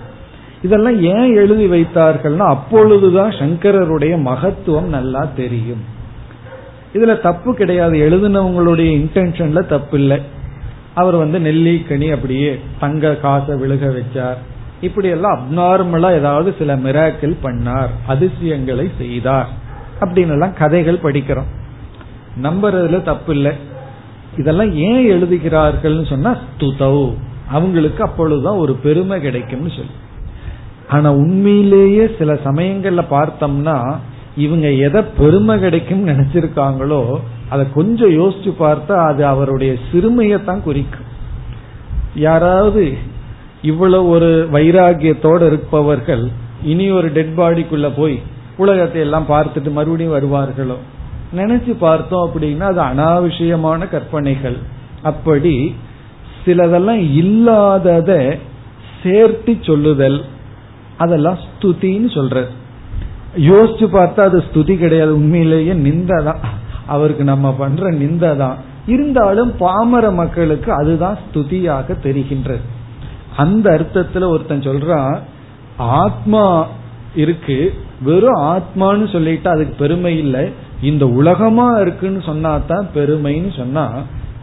இதெல்லாம் ஏன் எழுதி வைத்தார்கள்னா அப்பொழுதுதான் சங்கரருடைய மகத்துவம் நல்லா தெரியும். இதுல தப்பு கிடையாது. எழுதினவங்களுடைய இன்டென்ஷன்ல தப்பு இல்லை அவர் வந்து நெல்லிக்கனி அப்படியே தங்க காசை விழுக வச்சார். இப்படி எல்லாம் அப்நார்மலா ஏதாவது சில மிராக்கிள் பண்ணார். அதிசயங்களை செய்தார். அப்படின்னு எல்லாம் கதைகள் படிக்கிறோம். நம்புறதுல தப்பு இல்லை இதெல்லாம் ஏன் எழுதுகிறார்கள் சொன்னா ஸ்துதவ் அவங்களுக்கு அப்பொழுதுதான் ஒரு பெருமை கிடைக்கும்னு சொல்லி. ஆனா உண்மையிலேயே சில சமயங்கள்ல பார்த்தோம்னா இவங்க எதை பெருமை கிடைக்கும் நினைச்சிருக்காங்களோ அதை கொஞ்சம் யோசிச்சு பார்த்தா அது அவருடைய சிறுமையத்தான் குறிக்கும். யாராவது இவ்வளவு ஒரு வைராகியத்தோடு இருப்பவர்கள் இனி ஒரு டெட் பாடிக்குள்ள போய் உலகத்தை எல்லாம் பார்த்துட்டு மறுபடியும் வருவார்களோ? நினைச்சு பார்த்தோம் அப்படின்னா அது அனாவசியமான கற்பனைகள். அப்படி சிலதெல்லாம் இல்லாதத சேர்த்து சொல்லுதல் அதெல்லாம் ஸ்துதின்னு சொல்றது யோசிச்சு பார்த்தா அது ஸ்துதி கிடையாது. உண்மையிலேயே நிந்ததான். அவருக்கு நம்ம பண்ற நிந்ததான். இருந்தாலும் பாமர மக்களுக்கு அதுதான் ஸ்துதியாக தெரிகின்றது அந்த அர்த்தத்துல ஒருத்தன் சொல்றான் ஆத்மா இருக்கு. வெறும் ஆத்மான்னு சொல்லிட்டு அதுக்கு பெருமை இல்லை. இந்த உலகமா இருக்குன்னு சொன்னா தான் பெருமைன்னு சொன்னா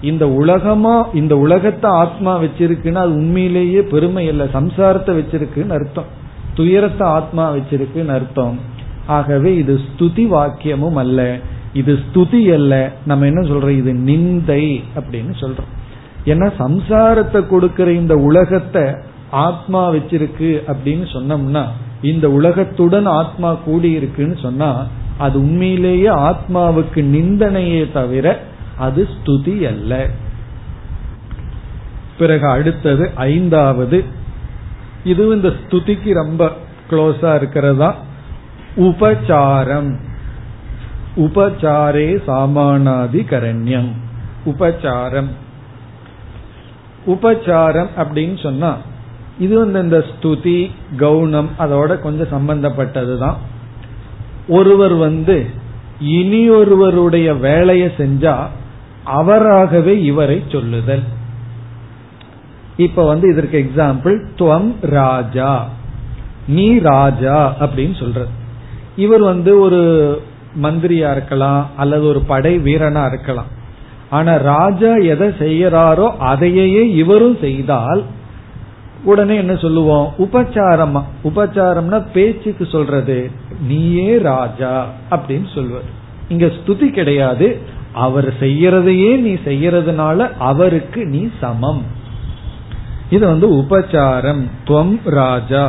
இந்த உலகமா இந்த உலகத்தை ஆத்மா வச்சிருக்குன்னா அது உண்மையிலேயே பெருமை இல்லை. சம்சாரத்தை வச்சிருக்குன்னு அர்த்தம். துயரத்தை ஆத்மா வச்சிருக்குன்னு அர்த்தம். ஆகவே இது ஸ்துதி வாக்கியமும் அல்ல. இது ஸ்துதி அல்ல. நம்ம என்ன சொல்றோம்? இது நிந்தை அப்படின்னு சொல்றோம். ஏன்னா சம்சாரத்தை கொடுக்கிற இந்த உலகத்தை ஆத்மா வச்சிருக்கு அப்படின்னு சொன்னோம்னா இந்த உலகத்துடன் ஆத்மா கூடி இருக்குன்னு சொன்னா அது உண்மையிலேயே ஆத்மாவுக்கு நிந்தனையே தவிர அது ஸ்துதி அல்ல. பிறகு அடுத்தது ஐந்தாவது இது இந்த ஸ்துதிக்கு ரொம்ப க்ளோஸா இருக்கிறதா? உபச்சாரம். உபச்சாரே சாமானாதி கரண்யம் உபச்சாரம். உபச்சாரம் அப்படின்னு சொன்னா இது வந்து இந்த ஸ்துதி கவுனம் அதோட கொஞ்சம் சம்பந்தப்பட்டதுதான். ஒருவர் வந்து இனி ஒருவருடைய வேலையை செஞ்சா அவராகவே இவரை சொல்லுதல். இப்ப வந்து இதற்கு எக்ஸாம்பிள் துவம் ராஜா. நீ ராஜா அப்படின்னு சொல்றது. இவர் வந்து ஒரு மந்திரியா இருக்கலாம் அல்லது ஒரு படை வீரனா இருக்கலாம். ஆனா ராஜா எதை செய்யறாரோ அதையே இவரும் செய்தால் உடனே என்ன சொல்லுவோம்? உபச்சாரமா உபச்சாரம்னா பேச்சுக்கு சொல்றது நீயே ராஜா அப்படின்னு சொல்வது இங்க ஸ்துதி கிடையாது. அவர் செய்யறதையே நீ செய்யறதுனால அவருக்கு நீ சமம். இது வந்து உபச்சாரம் துவம் ராஜா.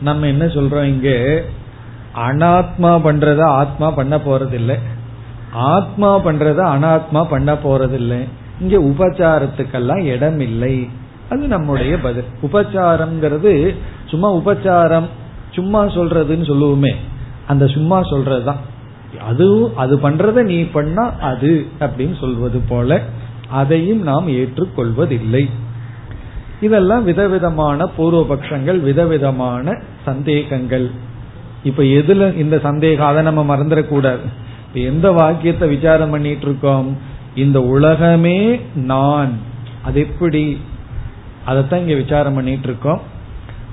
நம்ம என்ன சொல்றோம் இங்க? அனாத்மா பண்றத ஆத்மா பண்ண போறதில்லை. ஆத்மா பண்றத அனாத்மா பண்ண போறதில்லை. இங்க உபச்சாரத்துக்கெல்லாம் இடம் இல்லை அது நம்முடைய பதில். உபச்சாரம்ங்கிறது சும்மா உபச்சாரம் சும்மா சொல்றதுன்னு சொல்லுவோமே. அந்த சும்மா சொல்றதுதான். அதுவும் அது பண்றத நீ பண்ணா அது அப்படின்னு சொல்வது போல அதையும் நாம் ஏற்றுக்கொள்வதில்லை. இதெல்லாம் விதவிதமான பூர்வபக்ஷங்கள் விதவிதமான சந்தேகங்கள். இப்ப எதுல இந்த சந்தேகம் அதை நம்ம மறந்துடக்கூடாது. இப்ப எந்த வாக்கியத்தை விசாரம் பண்ணிட்டு இருக்கோம் இந்த உலகமே நான். அது எப்படி? அதைத்தான் இங்க விசாரம் பண்ணிட்டு இருக்கோம்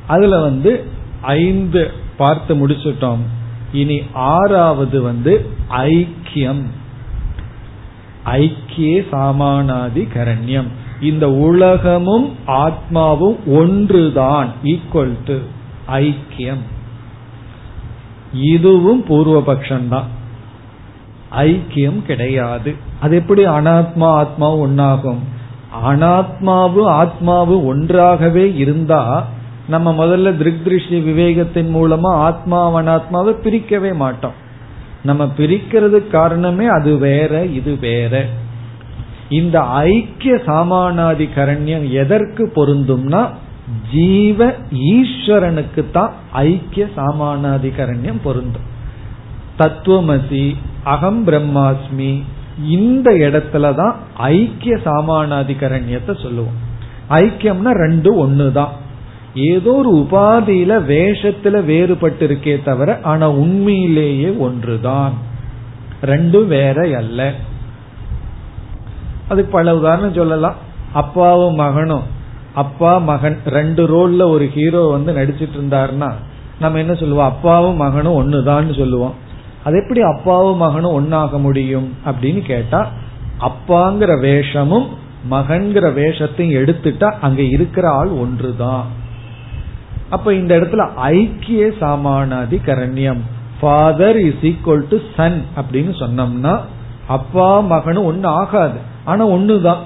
அதுல வந்து ஐந்து பார்த்து முடிச்சுட்டோம். இனி ஆறாவது வந்து ஐக்கியம். ஐக்கிய சாமானாதி கரண்யம். இந்த உலகமும் ஆத்மாவும் ஒன்றுதான் ஈக்குவல் டு ஐக்கியம். இதுவும் பூர்வபக்ஷம்தான் ஐக்கியம் கிடையாது. அது எப்படி அனாத்மா ஆத்மாவும் ஒன்னாகும் அனாத்மாவு ஆத்மாவு ஒன்றாகவே இருந்தா நம்ம முதல்ல திருக் திருஷ்டி விவேகத்தின் மூலமா ஆத்மா அனாத்மாவை பிரிக்கவே மாட்டோம். நம்ம பிரிக்கிறது காரணமே அது வேற இது வேற. இந்த ஐக்கிய சாமானாதி கரண்யம் எதற்கு பொருந்தும்னா ஜீவ ஈஸ்வரனுக்கு தான் ஐக்கிய சாமானாதி கரண்யம் பொருந்தும். தத்துவமசி அகம் பிரம்மாஸ்மி இந்த இடத்துல தான் ஐக்கிய சாமானாதிகரண்யத்தை சொல்லுவோம். ஐக்கியம்னா ரெண்டு ஒண்ணுதான். ஏதோ ஒரு உபாதியில வேஷத்துல வேறுபட்டு இருக்கே தவிர ஆனா உண்மையிலேயே ஒன்றுதான். ரெண்டும் வேற அல்ல. அதுக்கு பல உதாரணம் சொல்லலாம். அப்பாவும் மகனும். அப்பா மகன் ரெண்டு ரோல்ல ஒரு ஹீரோ வந்து நடிச்சிட்டு இருந்தாருன்னா நம்ம என்ன சொல்லுவோம்? அப்பாவும் மகனும் ஒண்ணுதான்னு சொல்லுவோம். அது எப்படி அப்பாவும் மகனும் ஒன்னாக முடியும் அப்படின்னு கேட்டா அப்பாங்கிற வேஷமும் மகன்கிற வேஷத்தையும் எடுத்துட்டா அங்க இருக்கிற ஆள் ஒன்றுதான். அப்ப இந்த இடத்துல ஐக்கிய சாமானாதி கரண்யம் father is equal to son அப்படின்னு சொன்னோம்னா அப்பா மகனும் ஒன்னு ஆகாது. ஆனா ஒண்ணுதான்.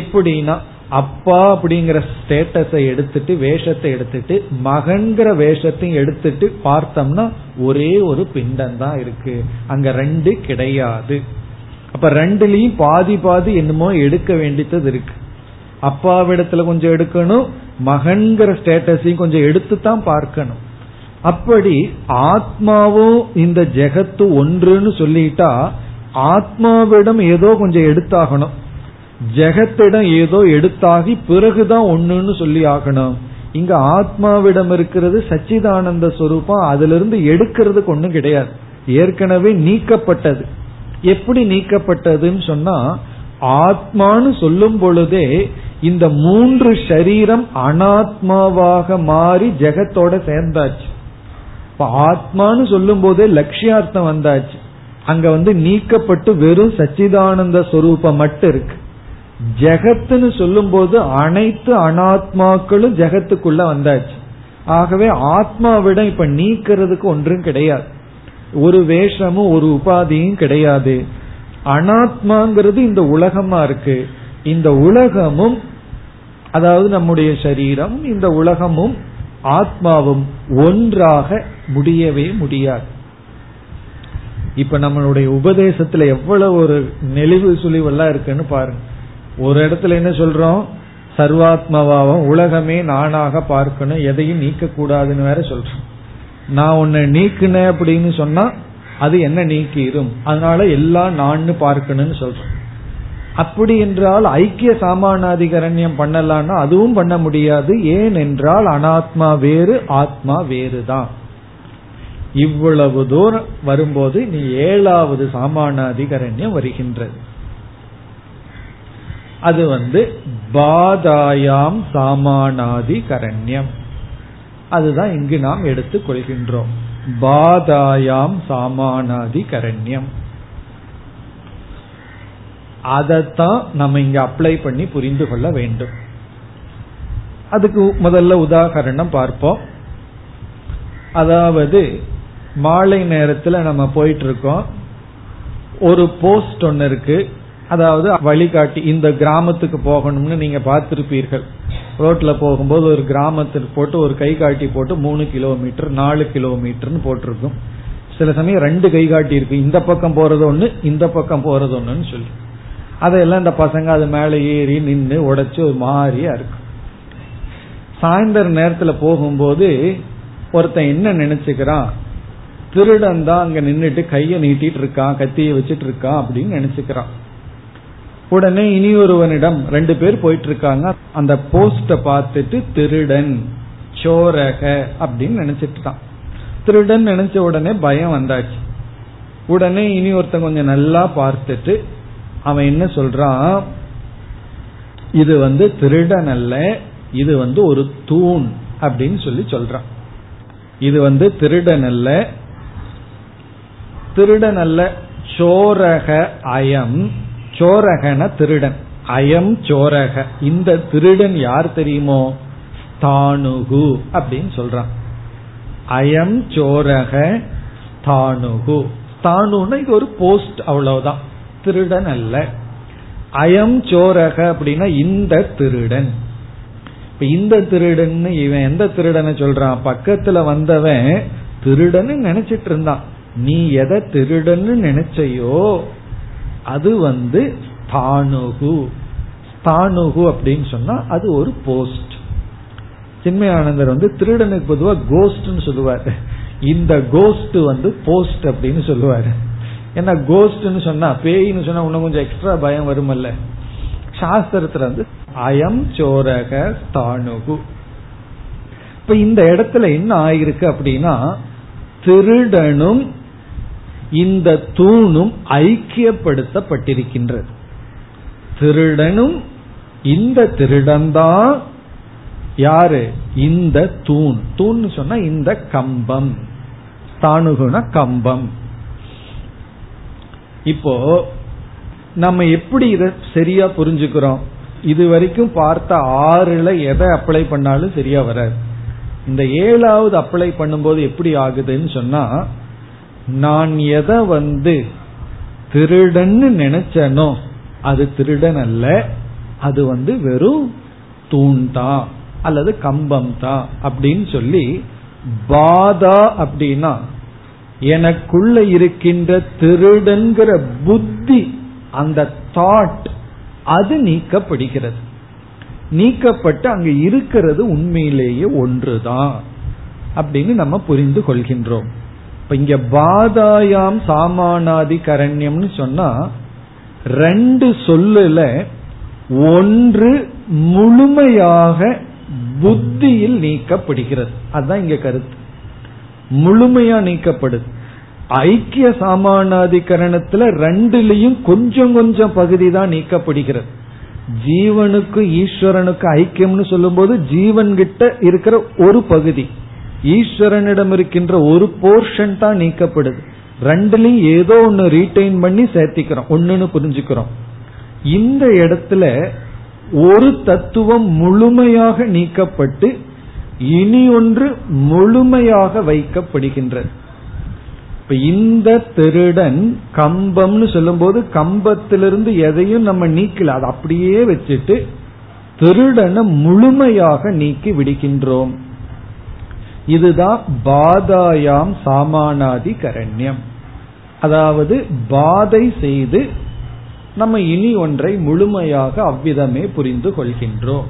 எப்படின்னா அப்பா அப்படிங்கிற ஸ்டேட்டஸை எடுத்துட்டு வேஷத்தை எடுத்துட்டு மகன்கிற வேஷத்தையும் எடுத்துட்டு பார்த்தோம்னா ஒரே ஒரு பிண்டம் தான் இருக்கு. அங்க ரெண்டு கிடையாது. அப்ப ரெண்டுலயும் பாதி பாதி என்னமோ எடுக்க வேண்டியது இருக்கு. அப்பாவிடத்துல கொஞ்சம் எடுக்கணும் மகன்கிற ஸ்டேட்டஸையும் கொஞ்சம் எடுத்து தான் பார்க்கணும். அப்படி ஆத்மாவும் இந்த ஜெகத்து ஒன்றுன்னு சொல்லிட்டா ஆத்மாவிடம் ஏதோ கொஞ்சம் எடுத்தாகணும். ஜெகத்திடம் ஏதோ எடுத்தாகி பிறகுதான் ஒண்ணுன்னு சொல்லி ஆகணும். இங்க ஆத்மாவிடம் இருக்கிறது சச்சிதானந்த சொரூபம் அதுல இருந்து எடுக்கிறதுக்கு ஒண்ணும் கிடையாது. ஏற்கனவே நீக்கப்பட்டது. எப்படி நீக்கப்பட்டதுன்னு சொன்னா ஆத்மான்னு சொல்லும் பொழுதே இந்த மூன்று சரீரம் அனாத்மாவாக மாறி ஜெகத்தோட சேர்ந்தாச்சு. இப்ப ஆத்மான்னு சொல்லும் போதே லட்சியார்த்தம் வந்தாச்சு. அங்க வந்து நீக்கப்பட்டு வெறும் சச்சிதானந்த சொரூபம் மட்டும் இருக்கு. ஜெகத்துன்னு சொல்லும் போது அனைத்து அனாத்மாக்களும் ஜெகத்துக்குள்ள வந்தாச்சு. ஆகவே ஆத்மாவிடம் இப்ப நீக்கிறதுக்கு ஒன்றும் கிடையாது. ஒரு வேஷமும் ஒரு உபாதியும் கிடையாது. அனாத்மாங்கிறது இந்த உலகமா இருக்கு. இந்த உலகமும் அதாவது நம்முடைய சரீரம் இந்த உலகமும் ஆத்மாவும் ஒன்றாக முடியவே முடியாது. இப்ப நம்மளுடைய உபதேசத்துல எவ்வளவு ஒரு நெளிவு சுழிவெல்லாம் இருக்குன்னு பாருங்க. ஒரு இடத்துல என்ன சொல்றோம்? சர்வாத்மவாவம் உலகமே நானாக பார்க்கணும் எதையும் நீக்க கூடாதுன்னு வேற சொல்றோம். நான் உன்னை நீக்கினேன் அப்படின்னு சொன்னா அது என்ன நீக்கிடும் அதனால எல்லாம் நான் பார்க்கணும்னு சொல்றோம். அப்படி என்றால் ஐக்கிய சாமானாதிகரண்யம் பண்ணலாம்னா அதுவும் பண்ண முடியாது. ஏன் என்றால் அனாத்மா வேறு ஆத்மா வேறுதான். இவ்வளவு தூரம் வரும்போது நீ ஏழாவது சாமானாதிகரண்யம் வருகின்றது. அது வந்து பாதாயாம் சாமானாதி கரண்யம் அதுதான் இங்கு நாம் எடுத்துக் கொள்கின்றோம். பாதாயாம் சாமானாதி கரண்யம் அதைத்தான் நம்ம இங்க அப்ளை பண்ணி புரிந்து கொள்ள வேண்டும். அதுக்கு முதல்ல உதாகரணம் பார்ப்போம். அதாவது மாலை நேரத்தில் நம்ம போயிட்டு இருக்கோம் ஒரு போஸ்ட் ஒன்று இருக்கு. அதாவது வழிகாட்டி இந்த கிராமத்துக்கு போகணும்னு நீங்க பார்த்திருப்பீர்கள். ரோட்ல போகும்போது ஒரு கிராமத்துக்கு போட்டு ஒரு கை காட்டி போட்டு மூணு கிலோமீட்டர் நாலு கிலோமீட்டர்னு போட்டிருக்கும். சில சமயம் ரெண்டு கை காட்டி இருக்கு. இந்த பக்கம் போறது ஒண்ணு இந்த பக்கம் போறது ஒண்ணுன்னு சொல்லி. அதையெல்லாம் இந்த பசங்க அது மேல ஏறி நின்று உடைச்சு ஒரு மாதிரியா இருக்கும் சாயந்தர நேரத்துல போகும்போது ஒருத்தன் என்ன நினைச்சுக்கிறான்? திருடன் தான் அங்க நின்றுட்டு கைய நீட்டிட்டு இருக்கான் கத்திய வச்சிட்டு இருக்கான் அப்படின்னு நினைச்சுக்கிறான். உடனே இனி ஒருவனிடம் ரெண்டு பேர் போயிட்டு இருக்காங்க. அந்த போஸ்ட பார்த்துட்டு திருடன் சோரக அப்படின்னு நினைச்சிட்டு தான் திருடன் நினைச்ச உடனே பயம் வந்தாச்சு. உடனே இனி ஒருத்தன் கொஞ்சம் நல்லா பார்த்துட்டு அவன் என்ன சொல்றான்? இது வந்து திருடன் அல்ல இது வந்து ஒரு தூண் அப்படின்னு சொல்லி சொல்றான். இது வந்து திருடன் அல்ல திருடன் அல்ல சோரக அயம். சோரகன திருடன். அயம் சோரக. இந்த திருடன் யார் தெரியுமோ? ஸ்தானுகு அப்படின்னு சொல்றான். அயம் சோரக ஸ்தானுகு தானுன்னா இது ஒரு போஸ்ட் அவ்வளவுதான். திருடன் அல்ல. அயம் சோரக அப்படின்னா இந்த திருடன். இப்ப இந்த திருடன் இவன் எந்த திருடனை சொல்றான்? பக்கத்துல வந்தவன் திருடன்னு நினைச்சிட்டு இருந்தான். நீ எதை திருடன்னு நினைச்சையோ அது வந்து ஸ்தானுகு. ஸ்தானுகு அப்படின்னு சொன்னா அது ஒரு போஸ்ட். சின்மயானந்தர் வந்து திருடனுக்கு பொதுவா கோஸ்ட்னு சொல்லுவார். இந்த கோஸ்ட் வந்து போஸ்ட் அப்படின்னு சொல்லுவாரு. ஏன்னா கோஸ்ட்னு சொன்னா பேயின்னு சொன்னா இன்னும் கொஞ்சம் எக்ஸ்ட்ரா பயம் வருமல்ல. சாஸ்திரத்துல வந்து அயம் சோரக தானுகு இப்ப இந்த இடத்துல என்ன ஆயிருக்கு அப்படின்னா திருடனும் இந்த தூணும் ஐக்கியப்படுத்தப்பட்டிருக்கின்றது. திருடனும் இந்த திருடன்தான் யாரு? இந்த தூண். தூண் சொன்னா இந்த கம்பம். தானுகுன கம்பம். இப்போ நம்ம எப்படி இத சரியா புரிஞ்சுக்கிறோம்? இது வரைக்கும் பார்த்த ஆறுல எதை அப்ளை பண்ணாலும் சரியா வராது. இந்த ஏழாவது அப்ளை பண்ணும்போது எப்படி ஆகுதுன்னு சொன்னா நான் எதை வந்து திருடன்னு நினைச்சனோ அது திருடன் அல்ல அது வந்து வெறும் தூண் தான் அல்லது கம்பம் தான் அப்படின்னு சொல்லி பாதா அப்படின்னா எனக்குள்ள இருக்கின்ற திருடன்கிற புத்தி அந்த தாட் அது நீக்கப்படுகிறது. நீக்கப்பட்டு அங்கு இருக்கிறது உண்மையிலேயே ஒன்றுதான் அப்படின்னு நம்ம புரிந்து கொள்கின்றோம். இப்ப இங்க பாதாயாம் சாமானாதி கரண்யம்னு சொன்னா ரெண்டு சொல்லுல ஒன்று முழுமையாக புத்தியில் நீக்கப்படுகிறது. அதுதான் இங்க கருத்து. முழுமையா நீக்கப்படுது. ஐக்கிய சாமானாதிகரணத்துல ரெண்டுலயும் கொஞ்சம் கொஞ்சம் பகுதி தான் நீக்கப்படுகிறது. ஜீவனுக்கும் ஈஸ்வரனுக்கும் ஐக்கியம்னு சொல்லும்போது ஜீவன் கிட்ட இருக்கிற ஒரு பகுதி. ஈஸ்வரனிடம் இருக்கின்ற ஒரு போர்ஷன் தான் நீக்கப்படுது. ரெண்டுலயும் ஏதோ ஒன்னு ரீட்டைன் பண்ணி சேர்த்திக்கிறோம். ஒன்னுன்னு புரிஞ்சுக்கிறோம். இந்த இடத்துல ஒரு தத்துவம் முழுமையாக நீக்கப்பட்டு இனி ஒன்று முழுமையாக வைக்கப்படுகின்றது இப்ப இந்த திருடன் கம்பம்னு சொல்லும்போது கம்பத்திலிருந்து எதையும் நம்ம நீக்கல. அதை அப்படியே வச்சுட்டு திருடனை முழுமையாக நீக்கி விடுகின்றோம். இதுதான் பாதாயாம் சாமானாதி கரண்யம் அதாவது பாதை செய்து நம்ம இனி ஒன்றை முழுமையாக அவ்விதமே புரிந்து கொள்கின்றோம்.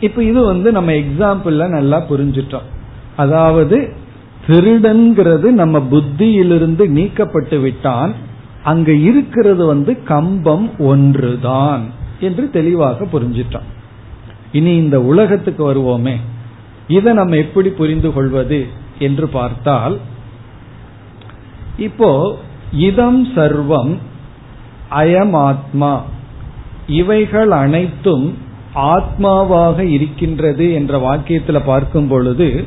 இப்ப இது வந்து நம்ம எக்ஸாம்பிள்ல நல்லா புரிஞ்சிட்டோம். அதாவது திருடன்கிறது நம்ம புத்தியிலிருந்து நீக்கப்பட்டு விட்டான் அங்க இருக்கிறது வந்து கம்பம் ஒன்றுதான் என்று தெளிவாக புரிஞ்சிட்டோம். இனி இந்த உலகத்துக்கு வருவோமே. இதை நம்ம எப்படி புரிந்து கொள்வது என்று பார்த்தால் இப்போ இதம் சர்வம் அயம் ஆத்மா இவைகள் அனைத்தும் ஆத்மாவாக இருக்கின்றது என்ற வாக்கியத்தில் பார்க்கும் பொழுது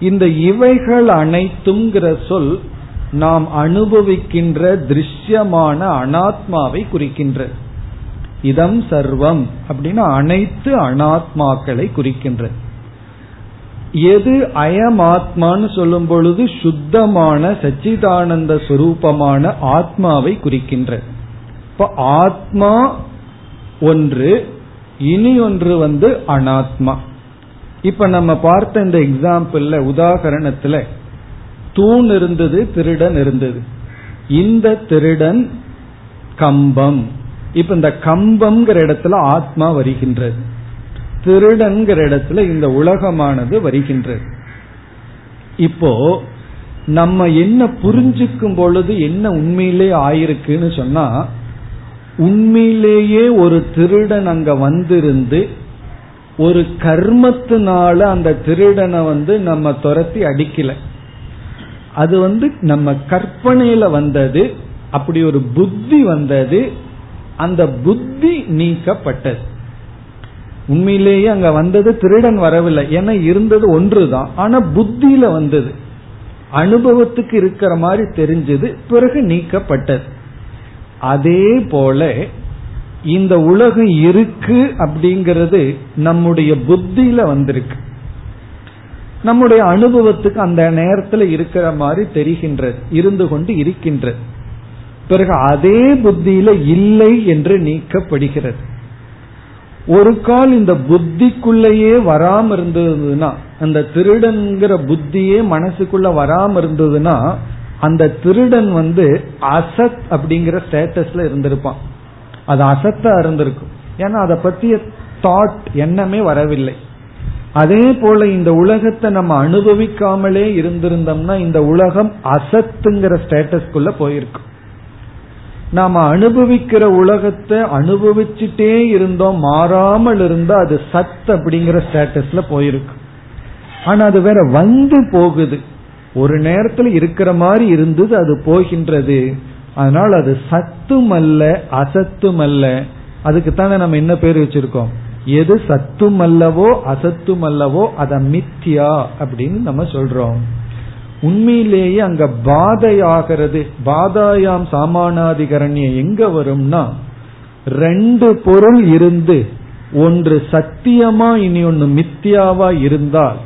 இந்த இவைகள் அனைத்துங்கிற சொல் நாம் அனுபவிக்கின்ற திருஷ்யமான அனாத்மாவை குறிக்கின்ற. இதம் சர்வம் அப்படின்னா அனைத்து அனாத்மாக்களை குறிக்கின்ற. எது அயமாத்மான்னு சொல்லும் பொழுது சுத்தமான சச்சிதானந்த சுரூபமான ஆத்மாவை குறிக்கின்ற. இப்ப ஆத்மா ஒன்று இனி ஒன்று வந்து அனாத்மா. இப்ப நம்ம பார்த்த இந்த எக்ஸாம்பிள்ல உதாகரணத்துல தூண் இருந்தது திருடன் இருந்தது. இந்த திருடன் கம்பம். இப்ப இந்த கம்பம்ங்கிற இடத்துல ஆத்மா வருகின்றது. திருடன்கிற இடத்துல இந்த உலகமானது வருகின்றது. இப்போ நம்ம என்ன புரிஞ்சுக்கும் பொழுது என்ன உண்மையிலே ஆயிருக்குன்னு சொன்னா உண்மையிலேயே ஒரு திருடன் அங்க வந்திருந்து ஒரு கர்மத்தினால அந்த திருடனை வந்து நம்ம துரத்தி அடிக்கல. அது வந்து நம்ம கற்பனையில வந்தது அப்படி ஒரு புத்தி வந்தது அந்த புத்தி நீக்கப்பட்டது. உண்மையிலேயே அங்க வந்தது திருடன் வரவில்லை. ஏன்னா இருந்தது ஒன்றுதான். ஆனா புத்தியில வந்தது. அனுபவத்துக்கு இருக்கிற மாதிரி தெரிஞ்சது பிறகு நீக்கப்பட்டது. அதே போல இந்த உலகம் இருக்கு அப்படிங்கிறது நம்முடைய புத்தியில வந்திருக்கு. நம்முடைய அனுபவத்துக்கு அந்த நேரத்தில் இருக்கிற மாதிரி தெரிகின்றது இருந்து கொண்டு இருக்கின்றது. பிறகு அதே புத்தியில இல்லை என்று நீக்கப்படுகிறது. ஒரு கால் இந்த புத்திக்குள்ளேயே வராம இருந்ததுன்னா அந்த திருடன்கிற புத்தியே மனசுக்குள்ள வராம இருந்ததுன்னா அந்த திருடன் வந்து அசத் அப்படிங்கிற ஸ்டேட்டஸ்ல இருந்திருப்பான். அது அசத்தா இருந்திருக்கும். ஏன்னா அதை பத்திய தாட் எண்ணமே வரவில்லை. அதே போல இந்த உலகத்தை நம்ம அனுபவிக்காமலே இருந்திருந்தோம்னா இந்த உலகம் அசத்துங்கிற ஸ்டேட்டஸ்குள்ள போயிருக்கும் நாம அனுபவிக்கிற உலகத்தை அனுபவிச்சுட்டே இருந்தோம் மாறாமல் இருந்தா அது சத் அப்படிங்கிற ஸ்டேட்டஸ்ல போயிருக்கு. ஆனா அது வேற வந்து போகுது. ஒரு நேரத்துல இருக்கிற மாதிரி இருந்தது அது போகின்றது. அதனால் அது சத்தும் அல்ல அசத்தும் அல்ல அதுக்கு தானே நம்ம என்ன பேர் வச்சிருக்கோம்? எது சத்தும் அல்லவோ அசத்தும் அல்லவோ அத மித்தியா அப்படின்னு நம்ம சொல்றோம். உண்மையிலேயே அங்க பாதையாகிறது பாதாயாம் சாமானாதிகரண்யம் எங்க வரும்னா ரெண்டு பொருள் இருந்து ஒன்று சத்தியமா இனி ஒன்னு மித்தியாவா இருந்தால்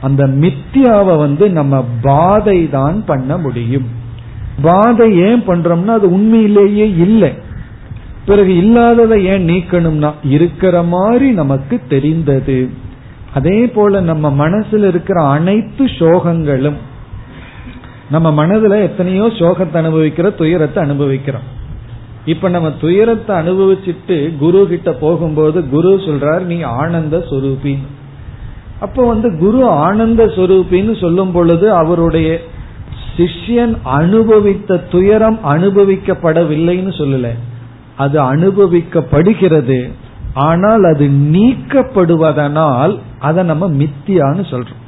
அந்த மித்தியாவை வந்து நம்ம பாதை தான் பண்ண முடியும். பாதை ஏன் பண்றோம்னா அது உண்மையிலேயே இல்லை. பிறகு இல்லாததை ஏன் நீக்கணும்னா இருக்கிற மாதிரி நமக்கு தெரிந்தது. அதே போல நம்ம மனசுல இருக்கிற அனைத்து சோகங்களும் நம்ம மனதுல எத்தனையோ சோகத்தை அனுபவிக்கிற துயரத்தை அனுபவிக்கிறோம். இப்ப நம்ம துயரத்தை அனுபவிச்சுட்டு குரு கிட்ட போகும்போது குரு சொல்றார் நீ ஆனந்த சுரூபி. அப்போ வந்து குரு ஆனந்த சுரூபின்னு சொல்லும் பொழுது அவருடைய சிஷ்யன் அனுபவித்த துயரம் அனுபவிக்கப்படவில்லைன்னு சொல்லல. அது அனுபவிக்கப்படுகிறது. ஆனால் அது நீக்கப்படுவதனால் அதை நம்ம மித்தியான்னு சொல்றோம்.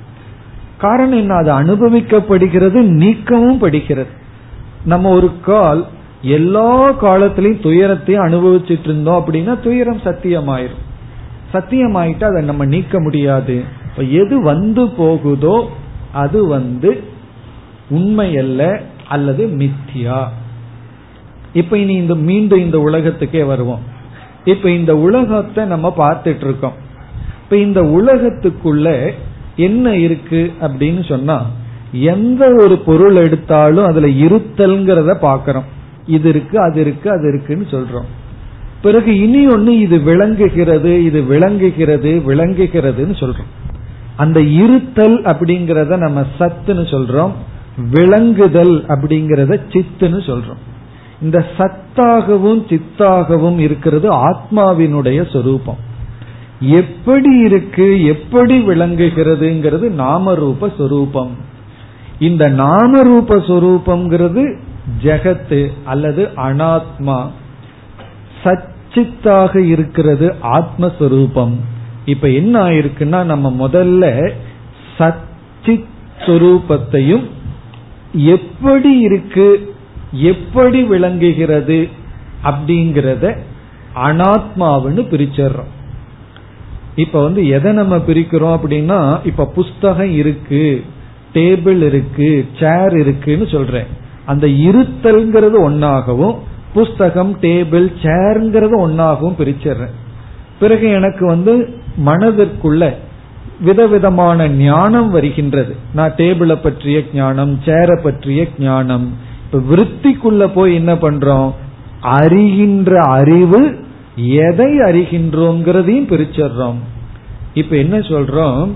காரணம் என்ன? அது அனுபவிக்கப்படுகிறது நீக்கவும் படுகிறது. நம்ம ஒரு கால் எல்லா காலத்திலையும் துயரத்தையும் அனுபவிச்சுட்டு இருந்தோம் அப்படின்னா துயரம் சத்தியமாயிரும். சத்தியமாயிட்டு அதை நம்ம நீக்க முடியாது. எது வந்து போகுதோ அது வந்து உண்மை அல்ல அல்லது மித்தியா? இப்ப இனி இந்த மீண்டும் இந்த உலகத்துக்கே வருவோம். இப்ப இந்த உலகத்தை நம்ம பார்த்துட்டு இருக்கோம் இப்ப இந்த உலகத்துக்குள்ள என்ன இருக்கு அப்படின்னு சொன்னா எந்த ஒரு பொருள் எடுத்தாலும் அதுல இருத்தல்ங்கிறத பாக்கிறோம் இது இருக்கு அது இருக்கு அது இருக்குன்னு சொல்றோம். பிறகு இனி ஒன்னு இது விளங்குகிறது இது விளங்குகிறது விளங்குகிறதுன்னு சொல்றோம். அந்த இருத்தல் அப்படிங்கறத நம்ம சத்துன்னு சொல்றோம் விளங்குதல் அப்படிங்கறத சித்துன்னு சொல்றோம். இந்த சத்தாகவும் சித்தாகவும் இருக்கிறது ஆத்மாவினுடைய சொரூபம். எப்படி இருக்கு எப்படி விளங்குகிறதுங்கிறது நாமரூப சொரூபம். இந்த நாமரூப சொரூபம்ங்கிறது ஜெகத்து அல்லது அனாத்மா. சச்சித்தாக இருக்கிறது ஆத்மஸ்வரூபம். இப்ப என்ன ஆயிருக்குன்னா நம்ம முதல்ல சச்சித் சுரூபத்தையும் எப்படி இருக்கு எப்படி விளங்குகிறது அப்படிங்கிறத அனாத்மாவுன்னு பிரிச்சிடுறோம் இப்ப வந்து எதை நம்ம பிரிக்கிறோம் அப்படின்னா இப்ப புஸ்தகம் இருக்கு டேபிள் இருக்கு சேர் இருக்குன்னு சொல்றேன். அந்த இருத்தல்ங்கிறது ஒன்னாகவும் புஸ்தகம் டேபிள் சேர்ங்கிறது ஒன்னாகவும் பிரிச்சிடுறேன். பிறகு எனக்கு வந்து மனதிற்குள்ள விதவிதமான ஞானம் வருகின்றது. நான் டேபிளை பற்றிய ஞானம் சேரை பற்றிய ஞானம் இப்ப விற்பிக்குள்ள போய் என்ன பண்றோம்? அறிகின்ற அறிவு எதை அறிகின்றோங்கிறதையும் பிரிச்சிடுறோம். இப்ப என்ன சொல்றோம்?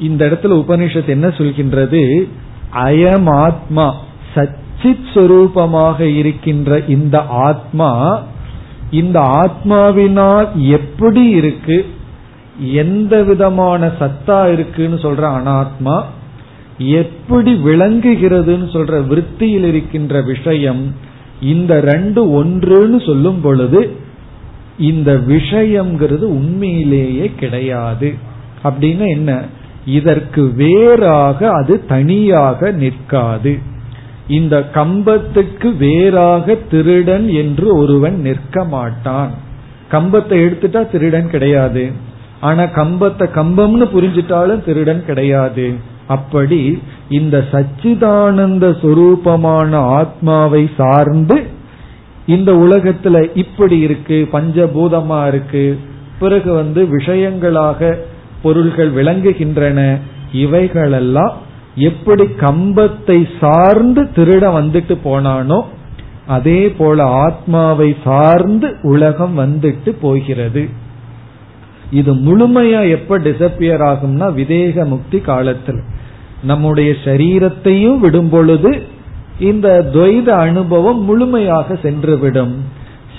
இந்த இடத்துல உபனிஷத்து என்ன சொல்கின்றது? அயம் ஆத்மா சச்சித் சுரூபமாக இருக்கின்ற இந்த ஆத்மா இந்த ஆத்மாவினால் எப்படி இருக்கு எந்த விதமான சத்தா இருக்குன்னு சொல்ற அனாத்மா எப்படி விளங்குகிறதுன்னு சொல்ற விற்த்தியில் இருக்கின்ற விஷயம் இந்த ரெண்டு ஒன்றுன்னு சொல்லும் பொழுது இந்த விஷயம்ங்கிறது உண்மையிலேயே கிடையாது. அப்படின்னு என்ன? இதற்கு வேறாக அது தனியாக நிற்காது. இந்த கம்பத்துக்கு வேறாக திருடன் என்று ஒருவன் நிற்க மாட்டான். கம்பத்தை எடுத்துட்டா திருடன் கிடையாது. ஆனா கம்பத்தை கம்பம்னு புரிஞ்சிட்டாலும் திருடன் கிடையாது. அப்படி இந்த சச்சிதானந்த சுரூபமான ஆத்மாவை சார்ந்து இந்த உலகத்துல இப்படி இருக்கு பஞ்சபூதமா இருக்கு. பிறகு வந்து விஷயங்களாக பொருள்கள் விளங்குகின்றன. இவைகளெல்லாம் எப்படி கம்பத்தை சார்ந்து திருட வந்துட்டு போனானோ அதே போல ஆத்மாவை சார்ந்து உலகம் வந்துட்டு போகிறது. இது முழுமையா எப்ப டிசப்பியர் ஆகும்னா விதேக முக்தி காலத்தில். நம்முடைய சரீரத்தையும் விடும் பொழுது இந்த துவைத அனுபவம் முழுமையாக சென்றுவிடும்.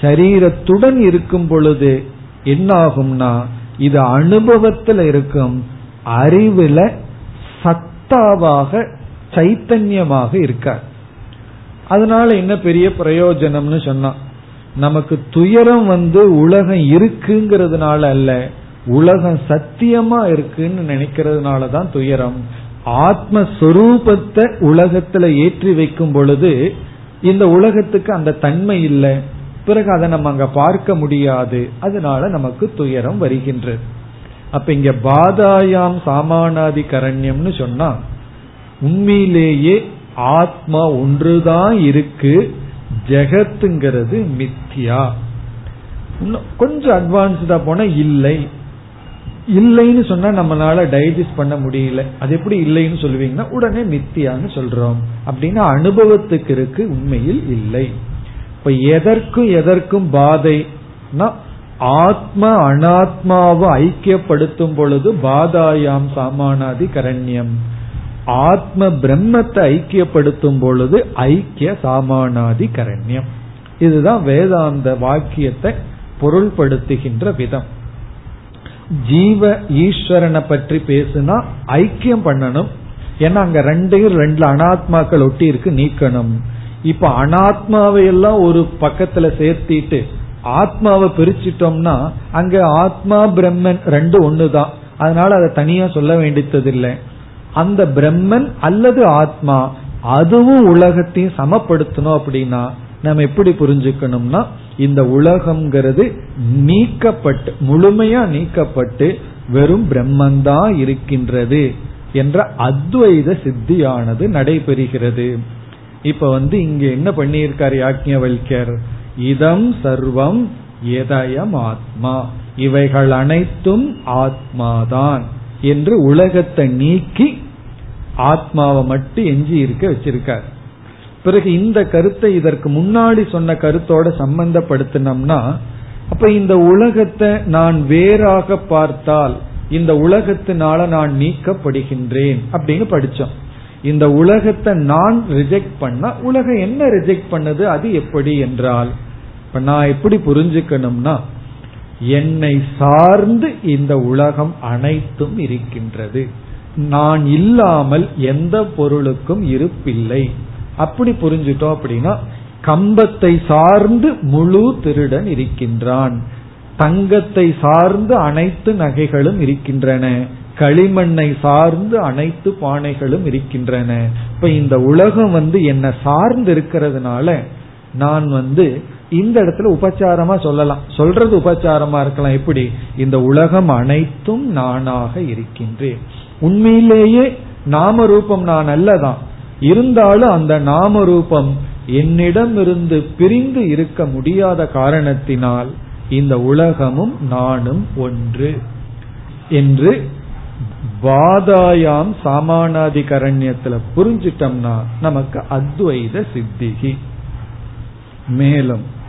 சரீரத்துடன் இருக்கும் பொழுது என்னாகும்னா இது அனுபவத்தில் இருக்கும் அறிவுல சத்தாவாக சைத்தன்யமாக இருக்கார். அதனால என்ன பெரிய பிரயோஜனம்னு சொன்னா நமக்கு துயரம் வந்து உலகம் இருக்குங்கிறதுனால அல்ல உலகம் சத்தியமா இருக்குன்னு நினைக்கிறதுனால தான் துயரம். ஆத்மஸ்வரூபத்தை உலகத்துல ஏற்றி வைக்கும் பொழுது இந்த உலகத்துக்கு அந்த தன்மை இல்லை. பிறகு அதை நம்ம அங்க பார்க்க முடியாது. அதனால நமக்கு துயரம் வருகின்றது. அப்ப இங்க பாதாயாம் சாமானாதி கரண்யம்னு சொன்னா உண்மையிலேயே ஆத்மா ஒன்றுதான் இருக்கு ஜெகத்துங்கிறது மித்தியா கொஞ்சம் அட்வான்ஸ்டா போனா இல்லை. இல்லைன்னு சொன்னா நம்மளால டைஜஸ்ட் பண்ண முடியல. அது எப்படி இல்லைன்னு சொல்லுவீங்கன்னா உடனே மித்தியான்னு சொல்றோம். அப்படின்னா அனுபவத்துக்கு இருக்கு உண்மையில் இல்லை. இப்ப எதற்கும் எதற்கும் பாதைனா ஆத்ம அனாத்மாவை ஐக்கியப்படுத்தும் பொழுது பாதாயாம் சாமானாதி கரண்யம். ஆத்ம பிரம்மத்தை ஐக்கியப்படுத்தும் பொழுது ஐக்கிய சாமானாதி கரண்யம். இதுதான் வேதாந்த வாக்கியத்தை பொருள்படுத்துகின்ற விதம். ஜீவ ஈஸ்வரனை பற்றி பேசுனா ஐக்கியம் பண்ணணும். ஏன்னா அங்க ரெண்டையும் ரெண்டு அனாத்மாக்கள் ஒட்டி இருக்கு நீக்கணும். இப்ப அனாத்மாவை எல்லாம் ஒரு பக்கத்துல சேர்த்திட்டு ஆத்மாவை பிரிச்சிட்டோம்னா அங்க ஆத்மா பிரம்மன் ரெண்டு ஒண்ணுதான். அதனால அதை தனியா சொல்ல வேண்டியதில்லை அந்த பிரம்மன் அல்லது ஆத்மா அதுவும் உலகத்தையும் சமப்படுத்தணும் அப்படின்னா நம்ம எப்படி புரிஞ்சுக்கணும்னா இந்த உலகம்ங்கிறது நீக்கப்பட்டு முழுமையா நீக்கப்பட்டு வெறும் பிரம்மந்தான் இருக்கின்றது என்ற அத்வைத சித்தியானது நடைபெறுகிறது. இப்ப வந்து இங்க என்ன பண்ணியிருக்காரு யாக்ஞவல்யர் இதம் சர்வம் எதயம் ஆத்மா இவைகள் அனைத்தும் ஆத்மாதான் என்று உலகத்தை நீக்கி ஆத்மாவை மட்டும் எஞ்சி இருக்க வச்சிருக்கார். பிறகு இந்த கருத்தை இதற்கு முன்னாடி சொன்ன கருத்தோட சம்பந்தப்படுத்தினோம்னா அப்ப இந்த உலகத்தை நான் வேறாக பார்த்தால் இந்த உலகத்தினால நான் நீக்கப்படுகின்றேன் அப்படின்னு படிச்சோம். இந்த உலகத்தை நான் ரிஜெக்ட் பண்ண உலகம் என்ன ரிஜெக்ட் பண்ணது அது எப்படி என்றால் இப்ப நான் எப்படி புரிஞ்சுக்கணும்னா என்னை சார்ந்து இந்த உலகம் அனைத்தும் இருக்கின்றது. நான் இல்லாமல் எந்த பொருளுக்கும் இருப்பில்லை. அப்படி புரிஞ்சுட்டோம் அப்படின்னா கம்பத்தை சார்ந்து முழு திருடன் இருக்கின்றான். தங்கத்தை சார்ந்து அனைத்து நகைகளும் இருக்கின்றன. களிமண்ணை சார்ந்து அனைத்து பானைகளும் இருக்கின்றன. இப்ப இந்த உலகம் வந்து என்ன சார்ந்து இருக்கிறதுனால நான் வந்து இந்த இடத்துல உபச்சாரமா சொல்லலாம். சொல்றது உபச்சாரமா இருக்கலாம். எப்படி? இந்த உலகம் அனைத்தும் நானாக இருக்கின்றேன். உண்மையிலேயே நாம ரூபம் நான் அல்லதான். இருந்தாலும் அந்த நாம ரூபம் என்னிடமிருந்து பிரிந்து இருக்க முடியாத காரணத்தினால் இந்த உலகமும் நானும் ஒன்று என்று வாதாயாம் சாமானாதிகரண்யத்துல புரிஞ்சிட்டோம்னா நமக்கு அத்வைத சித்திகி. மேலும்